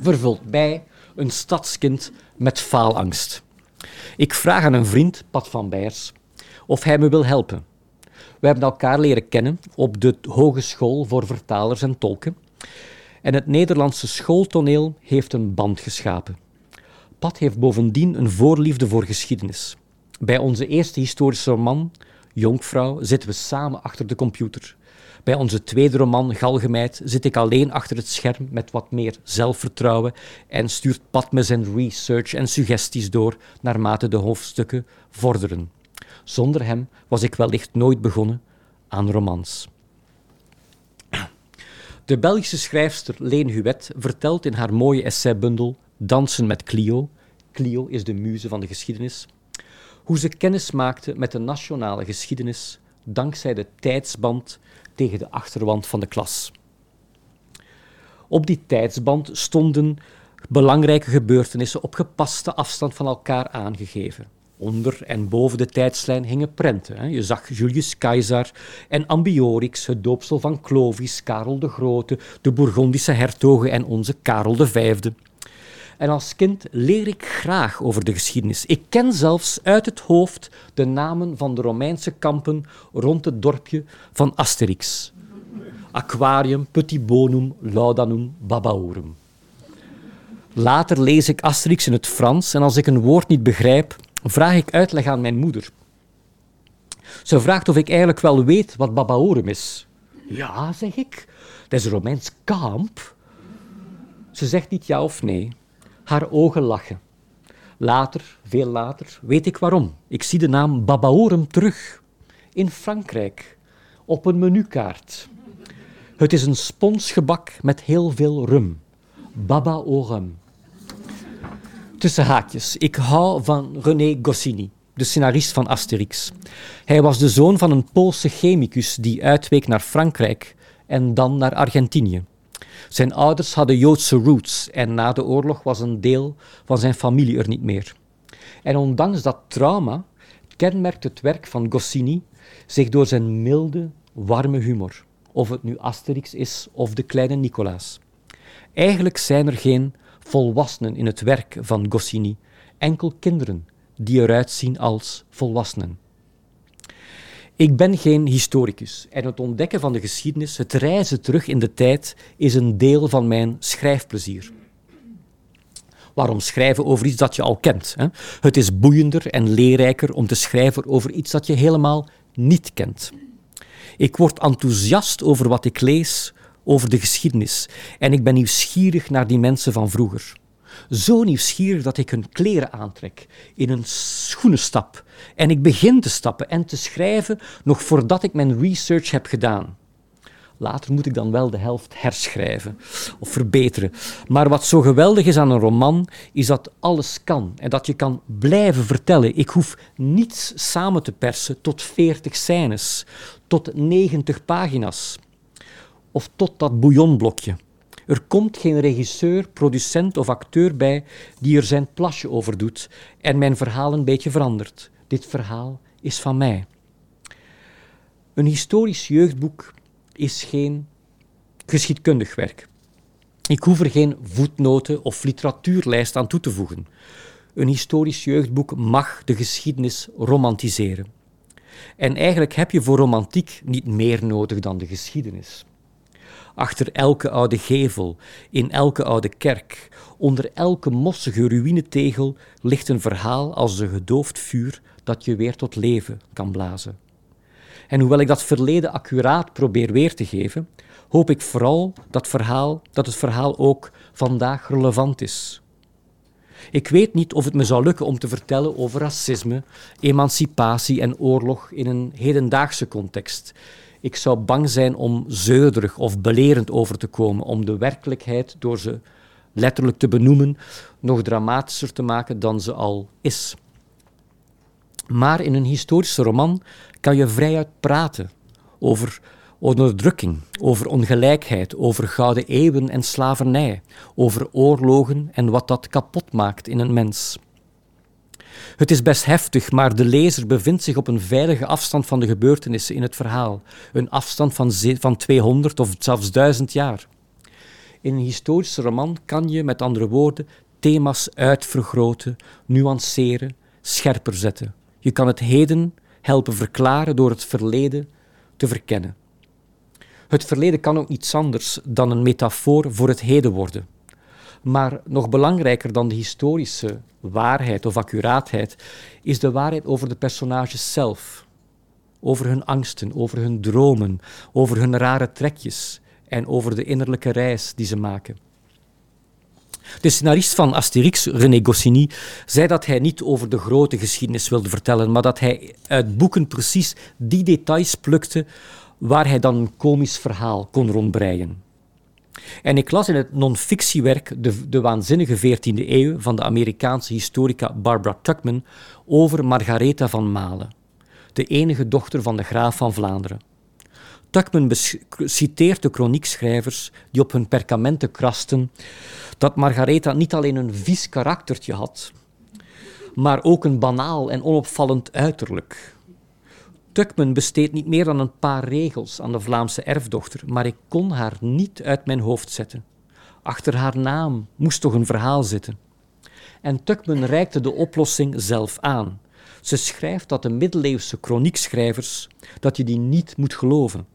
vervult mij, een stadskind, met faalangst. Ik vraag aan een vriend, Pat van Beers, of hij me wil helpen. We hebben elkaar leren kennen op de Hogeschool voor Vertalers en Tolken. En het Nederlandse schooltoneel heeft een band geschapen. Pat heeft bovendien een voorliefde voor geschiedenis. Bij onze eerste historische roman, Jonkvrouw, zitten we samen achter de computer. Bij onze tweede roman, Galgemeid, zit ik alleen achter het scherm met wat meer zelfvertrouwen en stuurt Pat me zijn research en suggesties door naarmate de hoofdstukken vorderen. Zonder hem was ik wellicht nooit begonnen aan romans. De Belgische schrijfster Leen Huet vertelt in haar mooie essaybundel Dansen met Clio, Clio is de muze van de geschiedenis, hoe ze kennis maakte met de nationale geschiedenis dankzij de tijdsband tegen de achterwand van de klas. Op die tijdsband stonden belangrijke gebeurtenissen op gepaste afstand van elkaar aangegeven. Onder en boven de tijdslijn hingen prenten. Je zag Julius Caesar en Ambiorix, het doopsel van Clovis, Karel de Grote, de Bourgondische hertogen en onze Karel V. En als kind leer ik graag over de geschiedenis. Ik ken zelfs uit het hoofd de namen van de Romeinse kampen rond het dorpje van Asterix. Aquarium, Petit Bonum, Laudanum, Babaorum. Later lees ik Asterix in het Frans en als ik een woord niet begrijp, vraag ik uitleg aan mijn moeder. Ze vraagt of ik eigenlijk wel weet wat Babaorum is. Ja, zeg ik. Dat is een Romeins kamp. Ze zegt niet ja of nee. Haar ogen lachen. Later, veel later, weet ik waarom. Ik zie de naam Babaorum terug. In Frankrijk. Op een menukaart. Het is een sponsgebak met heel veel rum. Babaorum. Tussen haakjes. Ik hou van René Goscinny, de scenarist van Asterix. Hij was de zoon van een Poolse chemicus die uitweek naar Frankrijk en dan naar Argentinië. Zijn ouders hadden Joodse roots en na de oorlog was een deel van zijn familie er niet meer. En ondanks dat trauma kenmerkt het werk van Goscinny zich door zijn milde, warme humor. Of het nu Asterix is of de kleine Nicolaas. Eigenlijk zijn er geen volwassenen in het werk van Goscinny, enkel kinderen die eruit zien als volwassenen. Ik ben geen historicus en het ontdekken van de geschiedenis, het reizen terug in de tijd, is een deel van mijn schrijfplezier. Waarom schrijven over iets dat je al kent? Hè? Het is boeiender en leerrijker om te schrijven over iets dat je helemaal niet kent. Ik word enthousiast over wat ik lees, over de geschiedenis. En ik ben nieuwsgierig naar die mensen van vroeger. Zo nieuwsgierig dat ik hun kleren aantrek, in een schoenen stap. En ik begin te stappen en te schrijven nog voordat ik mijn research heb gedaan. Later moet ik dan wel de helft herschrijven of verbeteren. Maar wat zo geweldig is aan een roman, is dat alles kan en dat je kan blijven vertellen. Ik hoef niets samen te persen tot 40 scènes, tot 90 pagina's of tot dat bouillonblokje. Er komt geen regisseur, producent of acteur bij die er zijn plasje over doet en mijn verhaal een beetje verandert. Dit verhaal is van mij. Een historisch jeugdboek is geen geschiedkundig werk. Ik hoef er geen voetnoten of literatuurlijst aan toe te voegen. Een historisch jeugdboek mag de geschiedenis romantiseren. En eigenlijk heb je voor romantiek niet meer nodig dan de geschiedenis. Achter elke oude gevel, in elke oude kerk, onder elke mossige ruïnetegel ligt een verhaal als een gedoofd vuur dat je weer tot leven kan blazen. En hoewel ik dat verleden accuraat probeer weer te geven, hoop ik vooral dat, verhaal, dat het verhaal ook vandaag relevant is. Ik weet niet of het me zou lukken om te vertellen over racisme, emancipatie en oorlog in een hedendaagse context. Ik zou bang zijn om zeurderig of belerend over te komen, om de werkelijkheid door ze letterlijk te benoemen nog dramatischer te maken dan ze al is. Maar in een historische roman kan je vrijuit praten over onderdrukking, over ongelijkheid, over gouden eeuwen en slavernij, over oorlogen en wat dat kapot maakt in een mens. Het is best heftig, maar de lezer bevindt zich op een veilige afstand van de gebeurtenissen in het verhaal, een afstand van, van 200 of zelfs 1000 jaar. In een historische roman kan je, met andere woorden, thema's uitvergroten, nuanceren, scherper zetten. Je kan het heden helpen verklaren door het verleden te verkennen. Het verleden kan ook niets anders dan een metafoor voor het heden worden. Maar nog belangrijker dan de historische waarheid of accuraatheid is de waarheid over de personages zelf. Over hun angsten, over hun dromen, over hun rare trekjes en over de innerlijke reis die ze maken. De scenarist van Asterix, René Goscinny, zei dat hij niet over de grote geschiedenis wilde vertellen, maar dat hij uit boeken precies die details plukte waar hij dan een komisch verhaal kon rondbreien. En ik las in het non-fictiewerk de, de waanzinnige 14e eeuw van de Amerikaanse historica Barbara Tuckman over Margaretha van Malen, de enige dochter van de graaf van Vlaanderen. Tuckman citeert de chroniekschrijvers die op hun perkamenten krasten dat Margaretha niet alleen een vies karaktertje had, maar ook een banaal en onopvallend uiterlijk. Tuckman besteedt niet meer dan een paar regels aan de Vlaamse erfdochter, maar ik kon haar niet uit mijn hoofd zetten. Achter haar naam moest toch een verhaal zitten. En Tuckman reikte de oplossing zelf aan. Ze schrijft dat de middeleeuwse chroniekschrijvers dat je die niet moet geloven.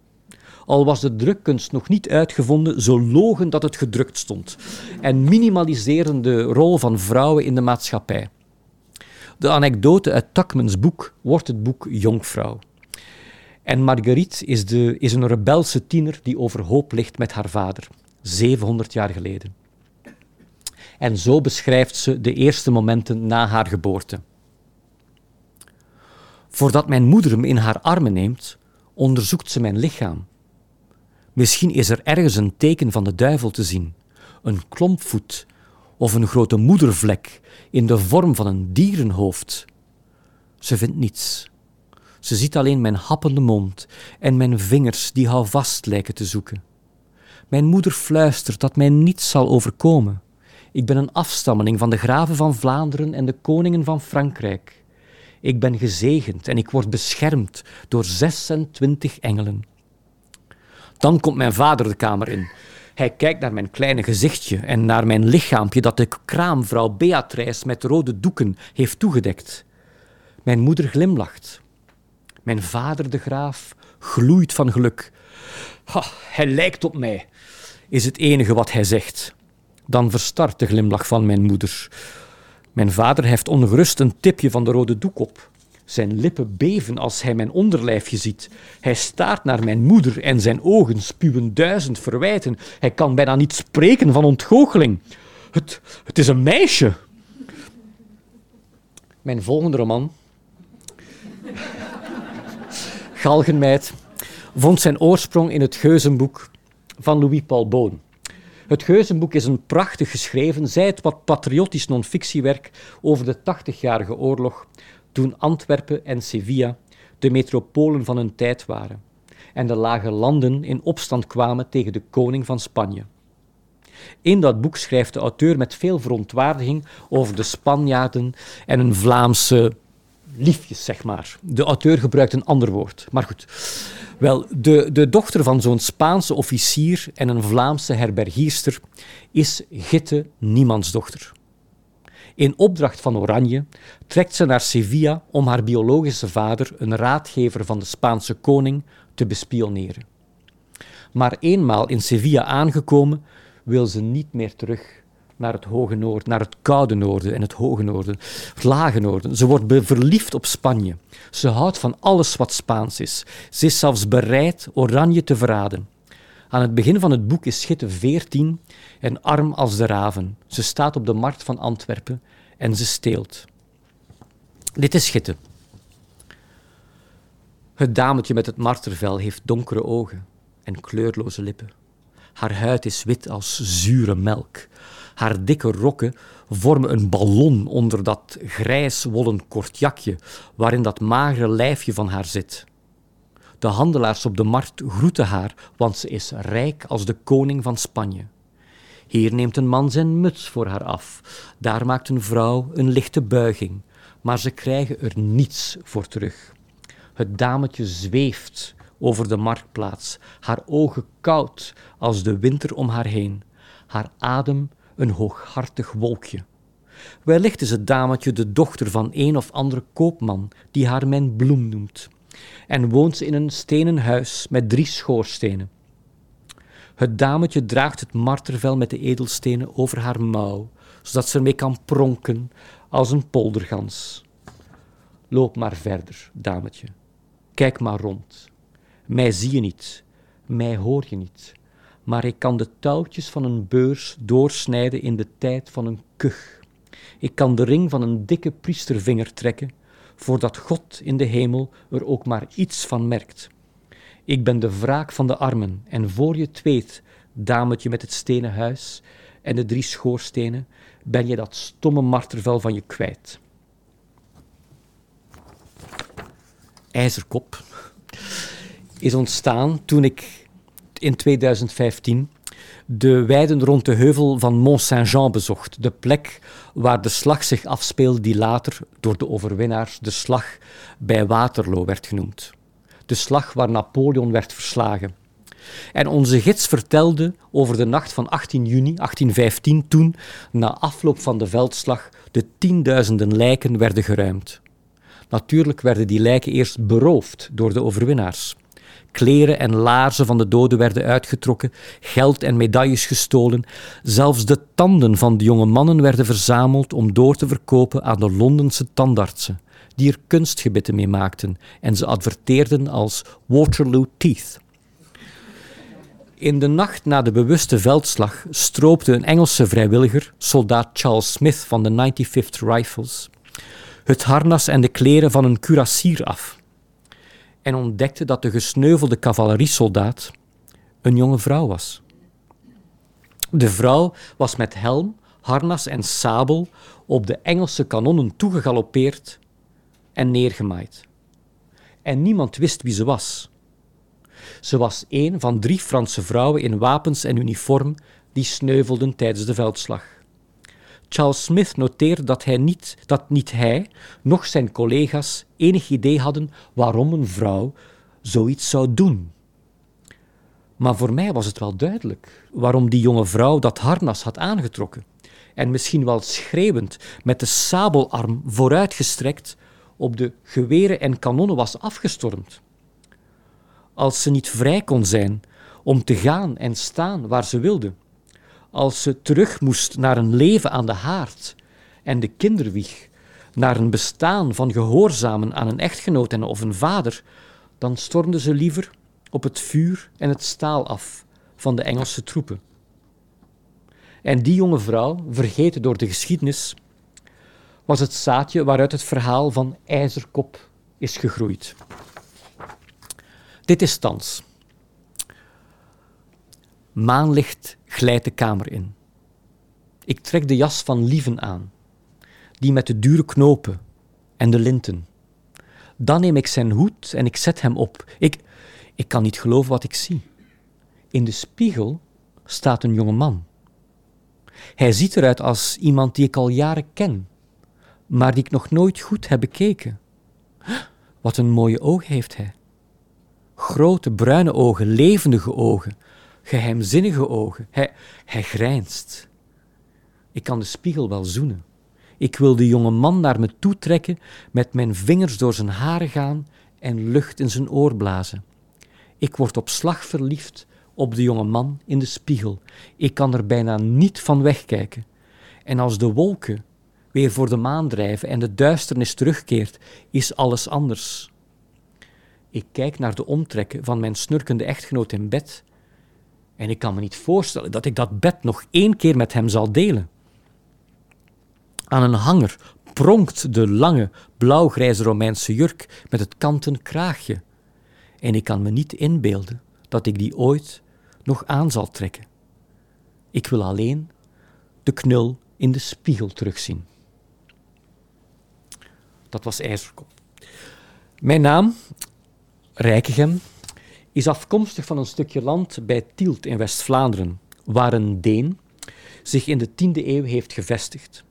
Al was de drukkunst nog niet uitgevonden, zo logen dat het gedrukt stond en minimaliseerden de rol van vrouwen in de maatschappij. De anekdote uit Tuckmans boek wordt het boek Jongvrouw. En Marguerite is, de, is een rebelse tiener die overhoop ligt met haar vader, 700 jaar geleden. En zo beschrijft ze de eerste momenten na haar geboorte. Voordat mijn moeder me in haar armen neemt, onderzoekt ze mijn lichaam. Misschien is er ergens een teken van de duivel te zien, een klompvoet of een grote moedervlek in de vorm van een dierenhoofd. Ze vindt niets. Ze ziet alleen mijn happende mond en mijn vingers die houvast lijken te zoeken. Mijn moeder fluistert dat mij niets zal overkomen. Ik ben een afstammeling van de graven van Vlaanderen en de koningen van Frankrijk. Ik ben gezegend en ik word beschermd door 26 engelen. Dan komt mijn vader de kamer in. Hij kijkt naar mijn kleine gezichtje en naar mijn lichaampje dat de kraamvrouw Beatrice met rode doeken heeft toegedekt. Mijn moeder glimlacht. Mijn vader, de graaf, gloeit van geluk. Hij lijkt op mij, is het enige wat hij zegt. Dan verstart de glimlach van mijn moeder. Mijn vader heeft ongerust een tipje van de rode doek op. Zijn lippen beven als hij mijn onderlijfje ziet. Hij staart naar mijn moeder en zijn ogen spuwen duizend verwijten. Hij kan bijna niet spreken van ontgoocheling. Het, het is een meisje. Mijn volgende roman, Galgenmeid, vond zijn oorsprong in het Geuzenboek van Louis-Paul Boon. Het Geuzenboek is een prachtig geschreven, zij het wat patriotisch non-fictiewerk over de 80-jarige oorlog toen Antwerpen en Sevilla de metropolen van hun tijd waren en de lage landen in opstand kwamen tegen de koning van Spanje. In dat boek schrijft de auteur met veel verontwaardiging over de Spanjaarden en een Vlaamse liefjes, zeg maar. De auteur gebruikt een ander woord, maar goed. Wel, de, de dochter van zo'n Spaanse officier en een Vlaamse herbergierster is Gitte Niemandsdochter. In opdracht van Oranje trekt ze naar Sevilla om haar biologische vader, een raadgever van de Spaanse koning, te bespioneren. Maar eenmaal in Sevilla aangekomen, wil ze niet meer terug naar het hoge noorden, naar het koude noorden en het hoge noorden, het lage noorden. Ze wordt verliefd op Spanje. Ze houdt van alles wat Spaans is. Ze is zelfs bereid Oranje te verraden. Aan het begin van het boek is Schitte veertien en arm als de raven. Ze staat op de markt van Antwerpen en ze steelt. Dit is Schitte. Het dametje met het martervel heeft donkere ogen en kleurloze lippen. Haar huid is wit als zure melk. Haar dikke rokken vormen een ballon onder dat grijs wollen kortjakje waarin dat magere lijfje van haar zit. De handelaars op de markt groeten haar, want ze is rijk als de koning van Spanje. Hier neemt een man zijn muts voor haar af. Daar maakt een vrouw een lichte buiging, maar ze krijgen er niets voor terug. Het dametje zweeft over de marktplaats, haar ogen koud als de winter om haar heen, haar adem een hooghartig wolkje. Wellicht is het dametje de dochter van een of andere koopman die haar mijn bloem noemt, en woont ze in een stenen huis met drie schoorstenen. Het dametje draagt het martervel met de edelstenen over haar mouw, zodat ze ermee kan pronken als een poldergans. Loop maar verder, dametje. Kijk maar rond. Mij zie je niet, mij hoor je niet, maar ik kan de touwtjes van een beurs doorsnijden in de tijd van een kuch. Ik kan de ring van een dikke priestervinger trekken, voordat God in de hemel er ook maar iets van merkt. Ik ben de wraak van de armen, en voor je het weet, dametje met het stenen huis en de drie schoorstenen, ben je dat stomme martervel van je kwijt. IJzerkop is ontstaan toen ik in 2015 de weiden rond de heuvel van Mont Saint-Jean bezocht. De plek waar de slag zich afspeelde die later door de overwinnaars de slag bij Waterloo werd genoemd. De slag waar Napoleon werd verslagen. En onze gids vertelde over de nacht van 18 juni 1815 toen, na afloop van de veldslag, de tienduizenden lijken werden geruimd. Natuurlijk werden die lijken eerst beroofd door de overwinnaars. Kleren en laarzen van de doden werden uitgetrokken, geld en medailles gestolen. Zelfs de tanden van de jonge mannen werden verzameld om door te verkopen aan de Londense tandartsen, die er kunstgebitten mee maakten en ze adverteerden als Waterloo Teeth. In de nacht na de bewuste veldslag stroopte een Engelse vrijwilliger, soldaat Charles Smith van de 95th Rifles, het harnas en de kleren van een kurassier af en ontdekte dat de gesneuvelde cavaleriesoldaat een jonge vrouw was. De vrouw was met helm, harnas en sabel op de Engelse kanonnen toegegalopeerd en neergemaaid. En niemand wist wie ze was. Ze was een van drie Franse vrouwen in wapens en uniform die sneuvelden tijdens de veldslag. Charles Smith noteerde dat, hij niet, dat niet hij, noch zijn collega's enig idee hadden waarom een vrouw zoiets zou doen. Maar voor mij was het wel duidelijk waarom die jonge vrouw dat harnas had aangetrokken en misschien wel schreeuwend met de sabelarm vooruitgestrekt op de geweren en kanonnen was afgestormd. Als ze niet vrij kon zijn om te gaan en staan waar ze wilde, als ze terug moest naar een leven aan de haard en de kinderwieg, naar een bestaan van gehoorzamen aan een echtgenoot en of een vader, dan stormde ze liever op het vuur en het staal af van de Engelse troepen. En die jonge vrouw, vergeten door de geschiedenis, was het zaadje waaruit het verhaal van IJzerkop is gegroeid. Dit is thans. Maanlicht glijdt de kamer in. Ik trek de jas van Lieven aan, die met de dure knopen en de linten. Dan neem ik zijn hoed en ik zet hem op. Ik, ik kan niet geloven wat ik zie. In de spiegel staat een jonge man. Hij ziet eruit als iemand die ik al jaren ken, maar die ik nog nooit goed heb bekeken. Wat een mooie oog heeft hij. Grote bruine ogen, levendige ogen, geheimzinnige ogen. Hij, hij grijnst. Ik kan de spiegel wel zoenen. Ik wil de jonge man naar me toe trekken, met mijn vingers door zijn haren gaan en lucht in zijn oor blazen. Ik word op slag verliefd op de jonge man in de spiegel. Ik kan er bijna niet van wegkijken. En als de wolken weer voor de maan drijven en de duisternis terugkeert, is alles anders. Ik kijk naar de omtrekken van mijn snurkende echtgenoot in bed en ik kan me niet voorstellen dat ik dat bed nog één keer met hem zal delen. Aan een hanger pronkt de lange blauwgrijze Romeinse jurk met het kanten kraagje. En ik kan me niet inbeelden dat ik die ooit nog aan zal trekken. Ik wil alleen de knul in de spiegel terugzien. Dat was IJzerkop. Mijn naam, Rijkegem, is afkomstig van een stukje land bij Tielt in West-Vlaanderen, waar een Deen zich in de 10e eeuw heeft gevestigd.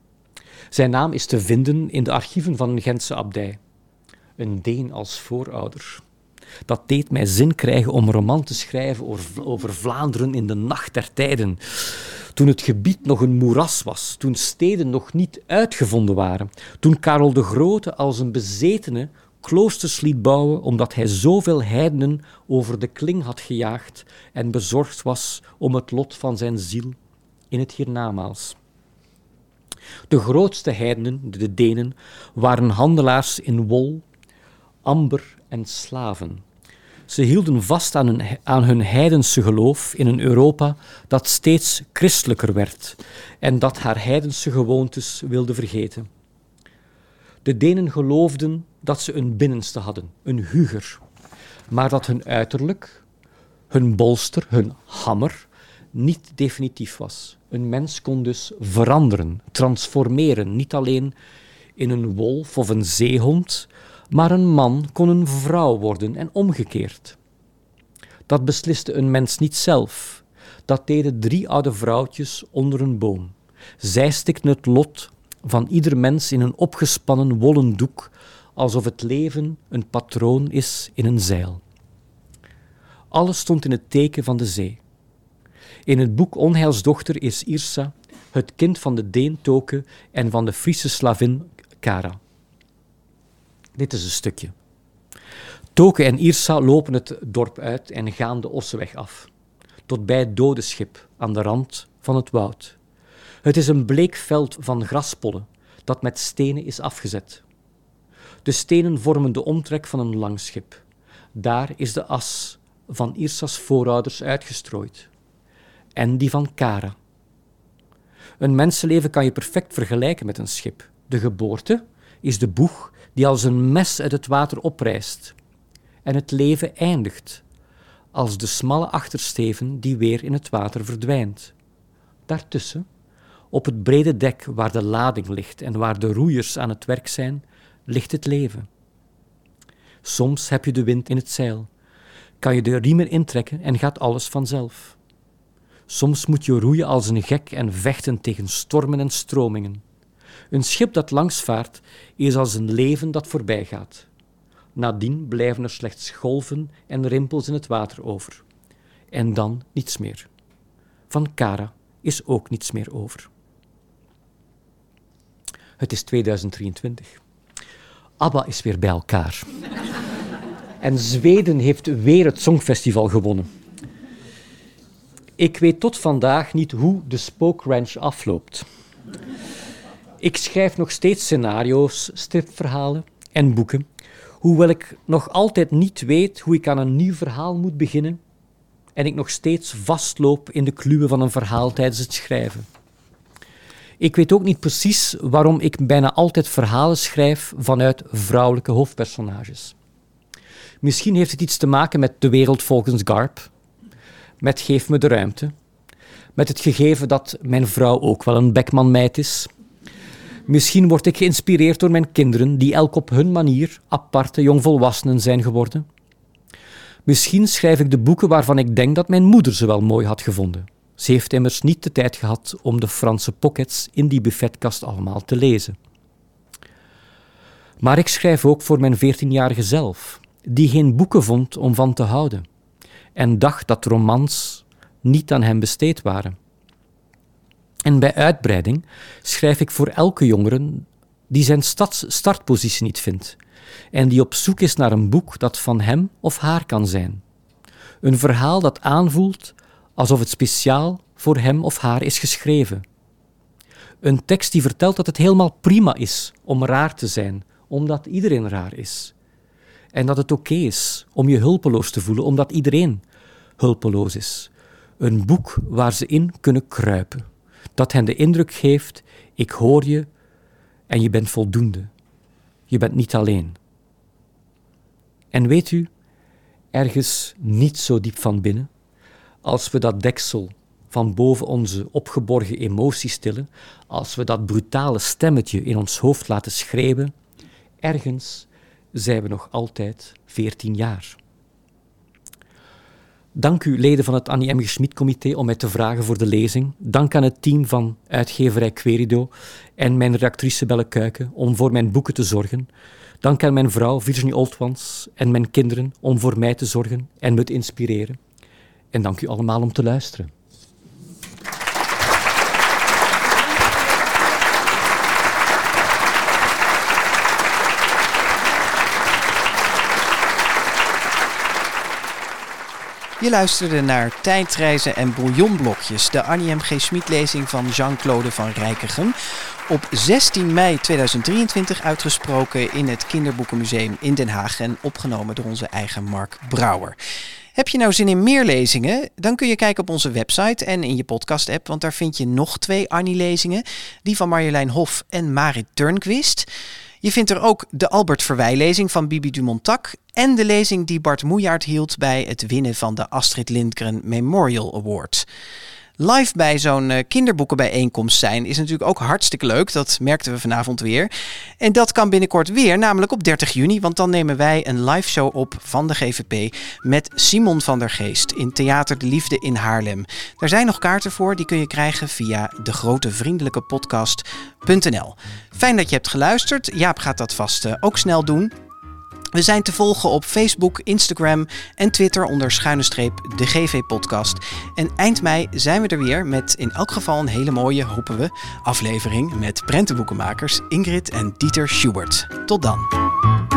Zijn naam is te vinden in de archieven van een Gentse abdij. Een Deen als voorouder. Dat deed mij zin krijgen om roman te schrijven over Vlaanderen in de nacht der tijden. Toen het gebied nog een moeras was, toen steden nog niet uitgevonden waren, toen Karel de Grote als een bezetene kloosters liet bouwen omdat hij zoveel heidenen over de kling had gejaagd en bezorgd was om het lot van zijn ziel in het hiernamaals. De grootste heidenen, de Denen, waren handelaars in wol, amber en slaven. Ze hielden vast aan hun, aan hun heidense geloof in een Europa dat steeds christelijker werd en dat haar heidense gewoontes wilde vergeten. De Denen geloofden dat ze een binnenste hadden, een huger, maar dat hun uiterlijk, hun bolster, hun hammer, niet definitief was. Een mens kon dus veranderen, transformeren, niet alleen in een wolf of een zeehond, maar een man kon een vrouw worden en omgekeerd. Dat besliste een mens niet zelf. Dat deden drie oude vrouwtjes onder een boom. Zij stikten het lot van ieder mens in een opgespannen wollen doek, alsof het leven een patroon is in een zeil. Alles stond in het teken van de zee. In het boek Onheilsdochter is Irsa het kind van de Deen Toke en van de Friese slavin Kara. Dit is een stukje. Toke en Irsa lopen het dorp uit en gaan de Osseweg af, tot bij het dode schip aan de rand van het woud. Het is een bleek veld van graspollen dat met stenen is afgezet. De stenen vormen de omtrek van een lang schip. Daar is de as van Irsa's voorouders uitgestrooid. En die van Kara. Een mensenleven kan je perfect vergelijken met een schip. De geboorte is de boeg die als een mes uit het water oprijst. En het leven eindigt als de smalle achtersteven die weer in het water verdwijnt. Daartussen, op het brede dek waar de lading ligt en waar de roeiers aan het werk zijn, ligt het leven. Soms heb je de wind in het zeil, kan je de riemen intrekken en gaat alles vanzelf. Soms moet je roeien als een gek en vechten tegen stormen en stromingen. Een schip dat langs vaart is als een leven dat voorbij gaat. Nadien blijven er slechts golven en rimpels in het water over. En dan niets meer. Van Kara is ook niets meer over. Het is 2023. ABBA is weer bij elkaar. en Zweden heeft weer het Songfestival gewonnen. Ik weet tot vandaag niet hoe de Spoke Ranch afloopt. Ik schrijf nog steeds scenario's, stripverhalen en boeken, hoewel ik nog altijd niet weet hoe ik aan een nieuw verhaal moet beginnen en ik nog steeds vastloop in de kluwen van een verhaal tijdens het schrijven. Ik weet ook niet precies waarom ik bijna altijd verhalen schrijf vanuit vrouwelijke hoofdpersonages. Misschien heeft het iets te maken met de wereld volgens Garp, met Geef me de ruimte, met het gegeven dat mijn vrouw ook wel een Beckman-meid is. Misschien word ik geïnspireerd door mijn kinderen, die elk op hun manier aparte jongvolwassenen zijn geworden. Misschien schrijf ik de boeken waarvan ik denk dat mijn moeder ze wel mooi had gevonden. Ze heeft immers niet de tijd gehad om de Franse pockets in die buffetkast allemaal te lezen. Maar ik schrijf ook voor mijn veertienjarige zelf, die geen boeken vond om van te houden en dacht dat romans niet aan hem besteed waren. En bij uitbreiding schrijf ik voor elke jongere die zijn startpositie niet vindt en die op zoek is naar een boek dat van hem of haar kan zijn. Een verhaal dat aanvoelt alsof het speciaal voor hem of haar is geschreven. Een tekst die vertelt dat het helemaal prima is om raar te zijn, omdat iedereen raar is. En dat het oké is om je hulpeloos te voelen, omdat iedereen hulpeloos is. Een boek waar ze in kunnen kruipen. Dat hen de indruk geeft: ik hoor je en je bent voldoende. Je bent niet alleen. En weet u, ergens niet zo diep van binnen, als we dat deksel van boven onze opgeborgen emoties stillen, als we dat brutale stemmetje in ons hoofd laten schreeuwen, ergens zijn we nog altijd 14 jaar. Dank u, leden van het Annie M. Schmid-comité, om mij te vragen voor de lezing. Dank aan het team van uitgeverij Querido en mijn redactrice Belle Kuiken om voor mijn boeken te zorgen. Dank aan mijn vrouw Virginie Oltwans en mijn kinderen om voor mij te zorgen en me te inspireren. En dank u allemaal om te luisteren. Je luisterde naar Tijdreizen en Bouillonblokjes, de Annie M. G. Schmid-lezing van Jean-Claude van Rijkegem. Op 16 mei 2023 uitgesproken in het Kinderboekenmuseum in Den Haag en opgenomen door onze eigen Mark Brouwer. Heb je nou zin in meer lezingen? Dan kun je kijken op onze website en in je podcast-app, want daar vind je nog twee Annie-lezingen. Die van Marjolein Hof en Marit Turnquist. Je vindt er ook de Albert Verwij-lezing van Bibi Dumontac en de lezing die Bart Moejaert hield bij het winnen van de Astrid Lindgren Memorial Award live bij zo'n uh, kinderboekenbijeenkomst zijn is natuurlijk ook hartstikke leuk. Dat merkten we vanavond weer. En dat kan binnenkort weer, namelijk op 30 juni. Want dan nemen wij een live show op van de GVP met Simon van der Geest in Theater de Liefde in Haarlem. Daar zijn nog kaarten voor, die kun je krijgen via de grote vriendelijke podcast.nl. Fijn dat je hebt geluisterd. Jaap gaat dat vast uh, ook snel doen. We zijn te volgen op Facebook, Instagram en Twitter onder schuine streep de GV Podcast. En eind mei zijn we er weer met in elk geval een hele mooie, hopen we, aflevering met prentenboekenmakers Ingrid en Dieter Schubert. Tot dan.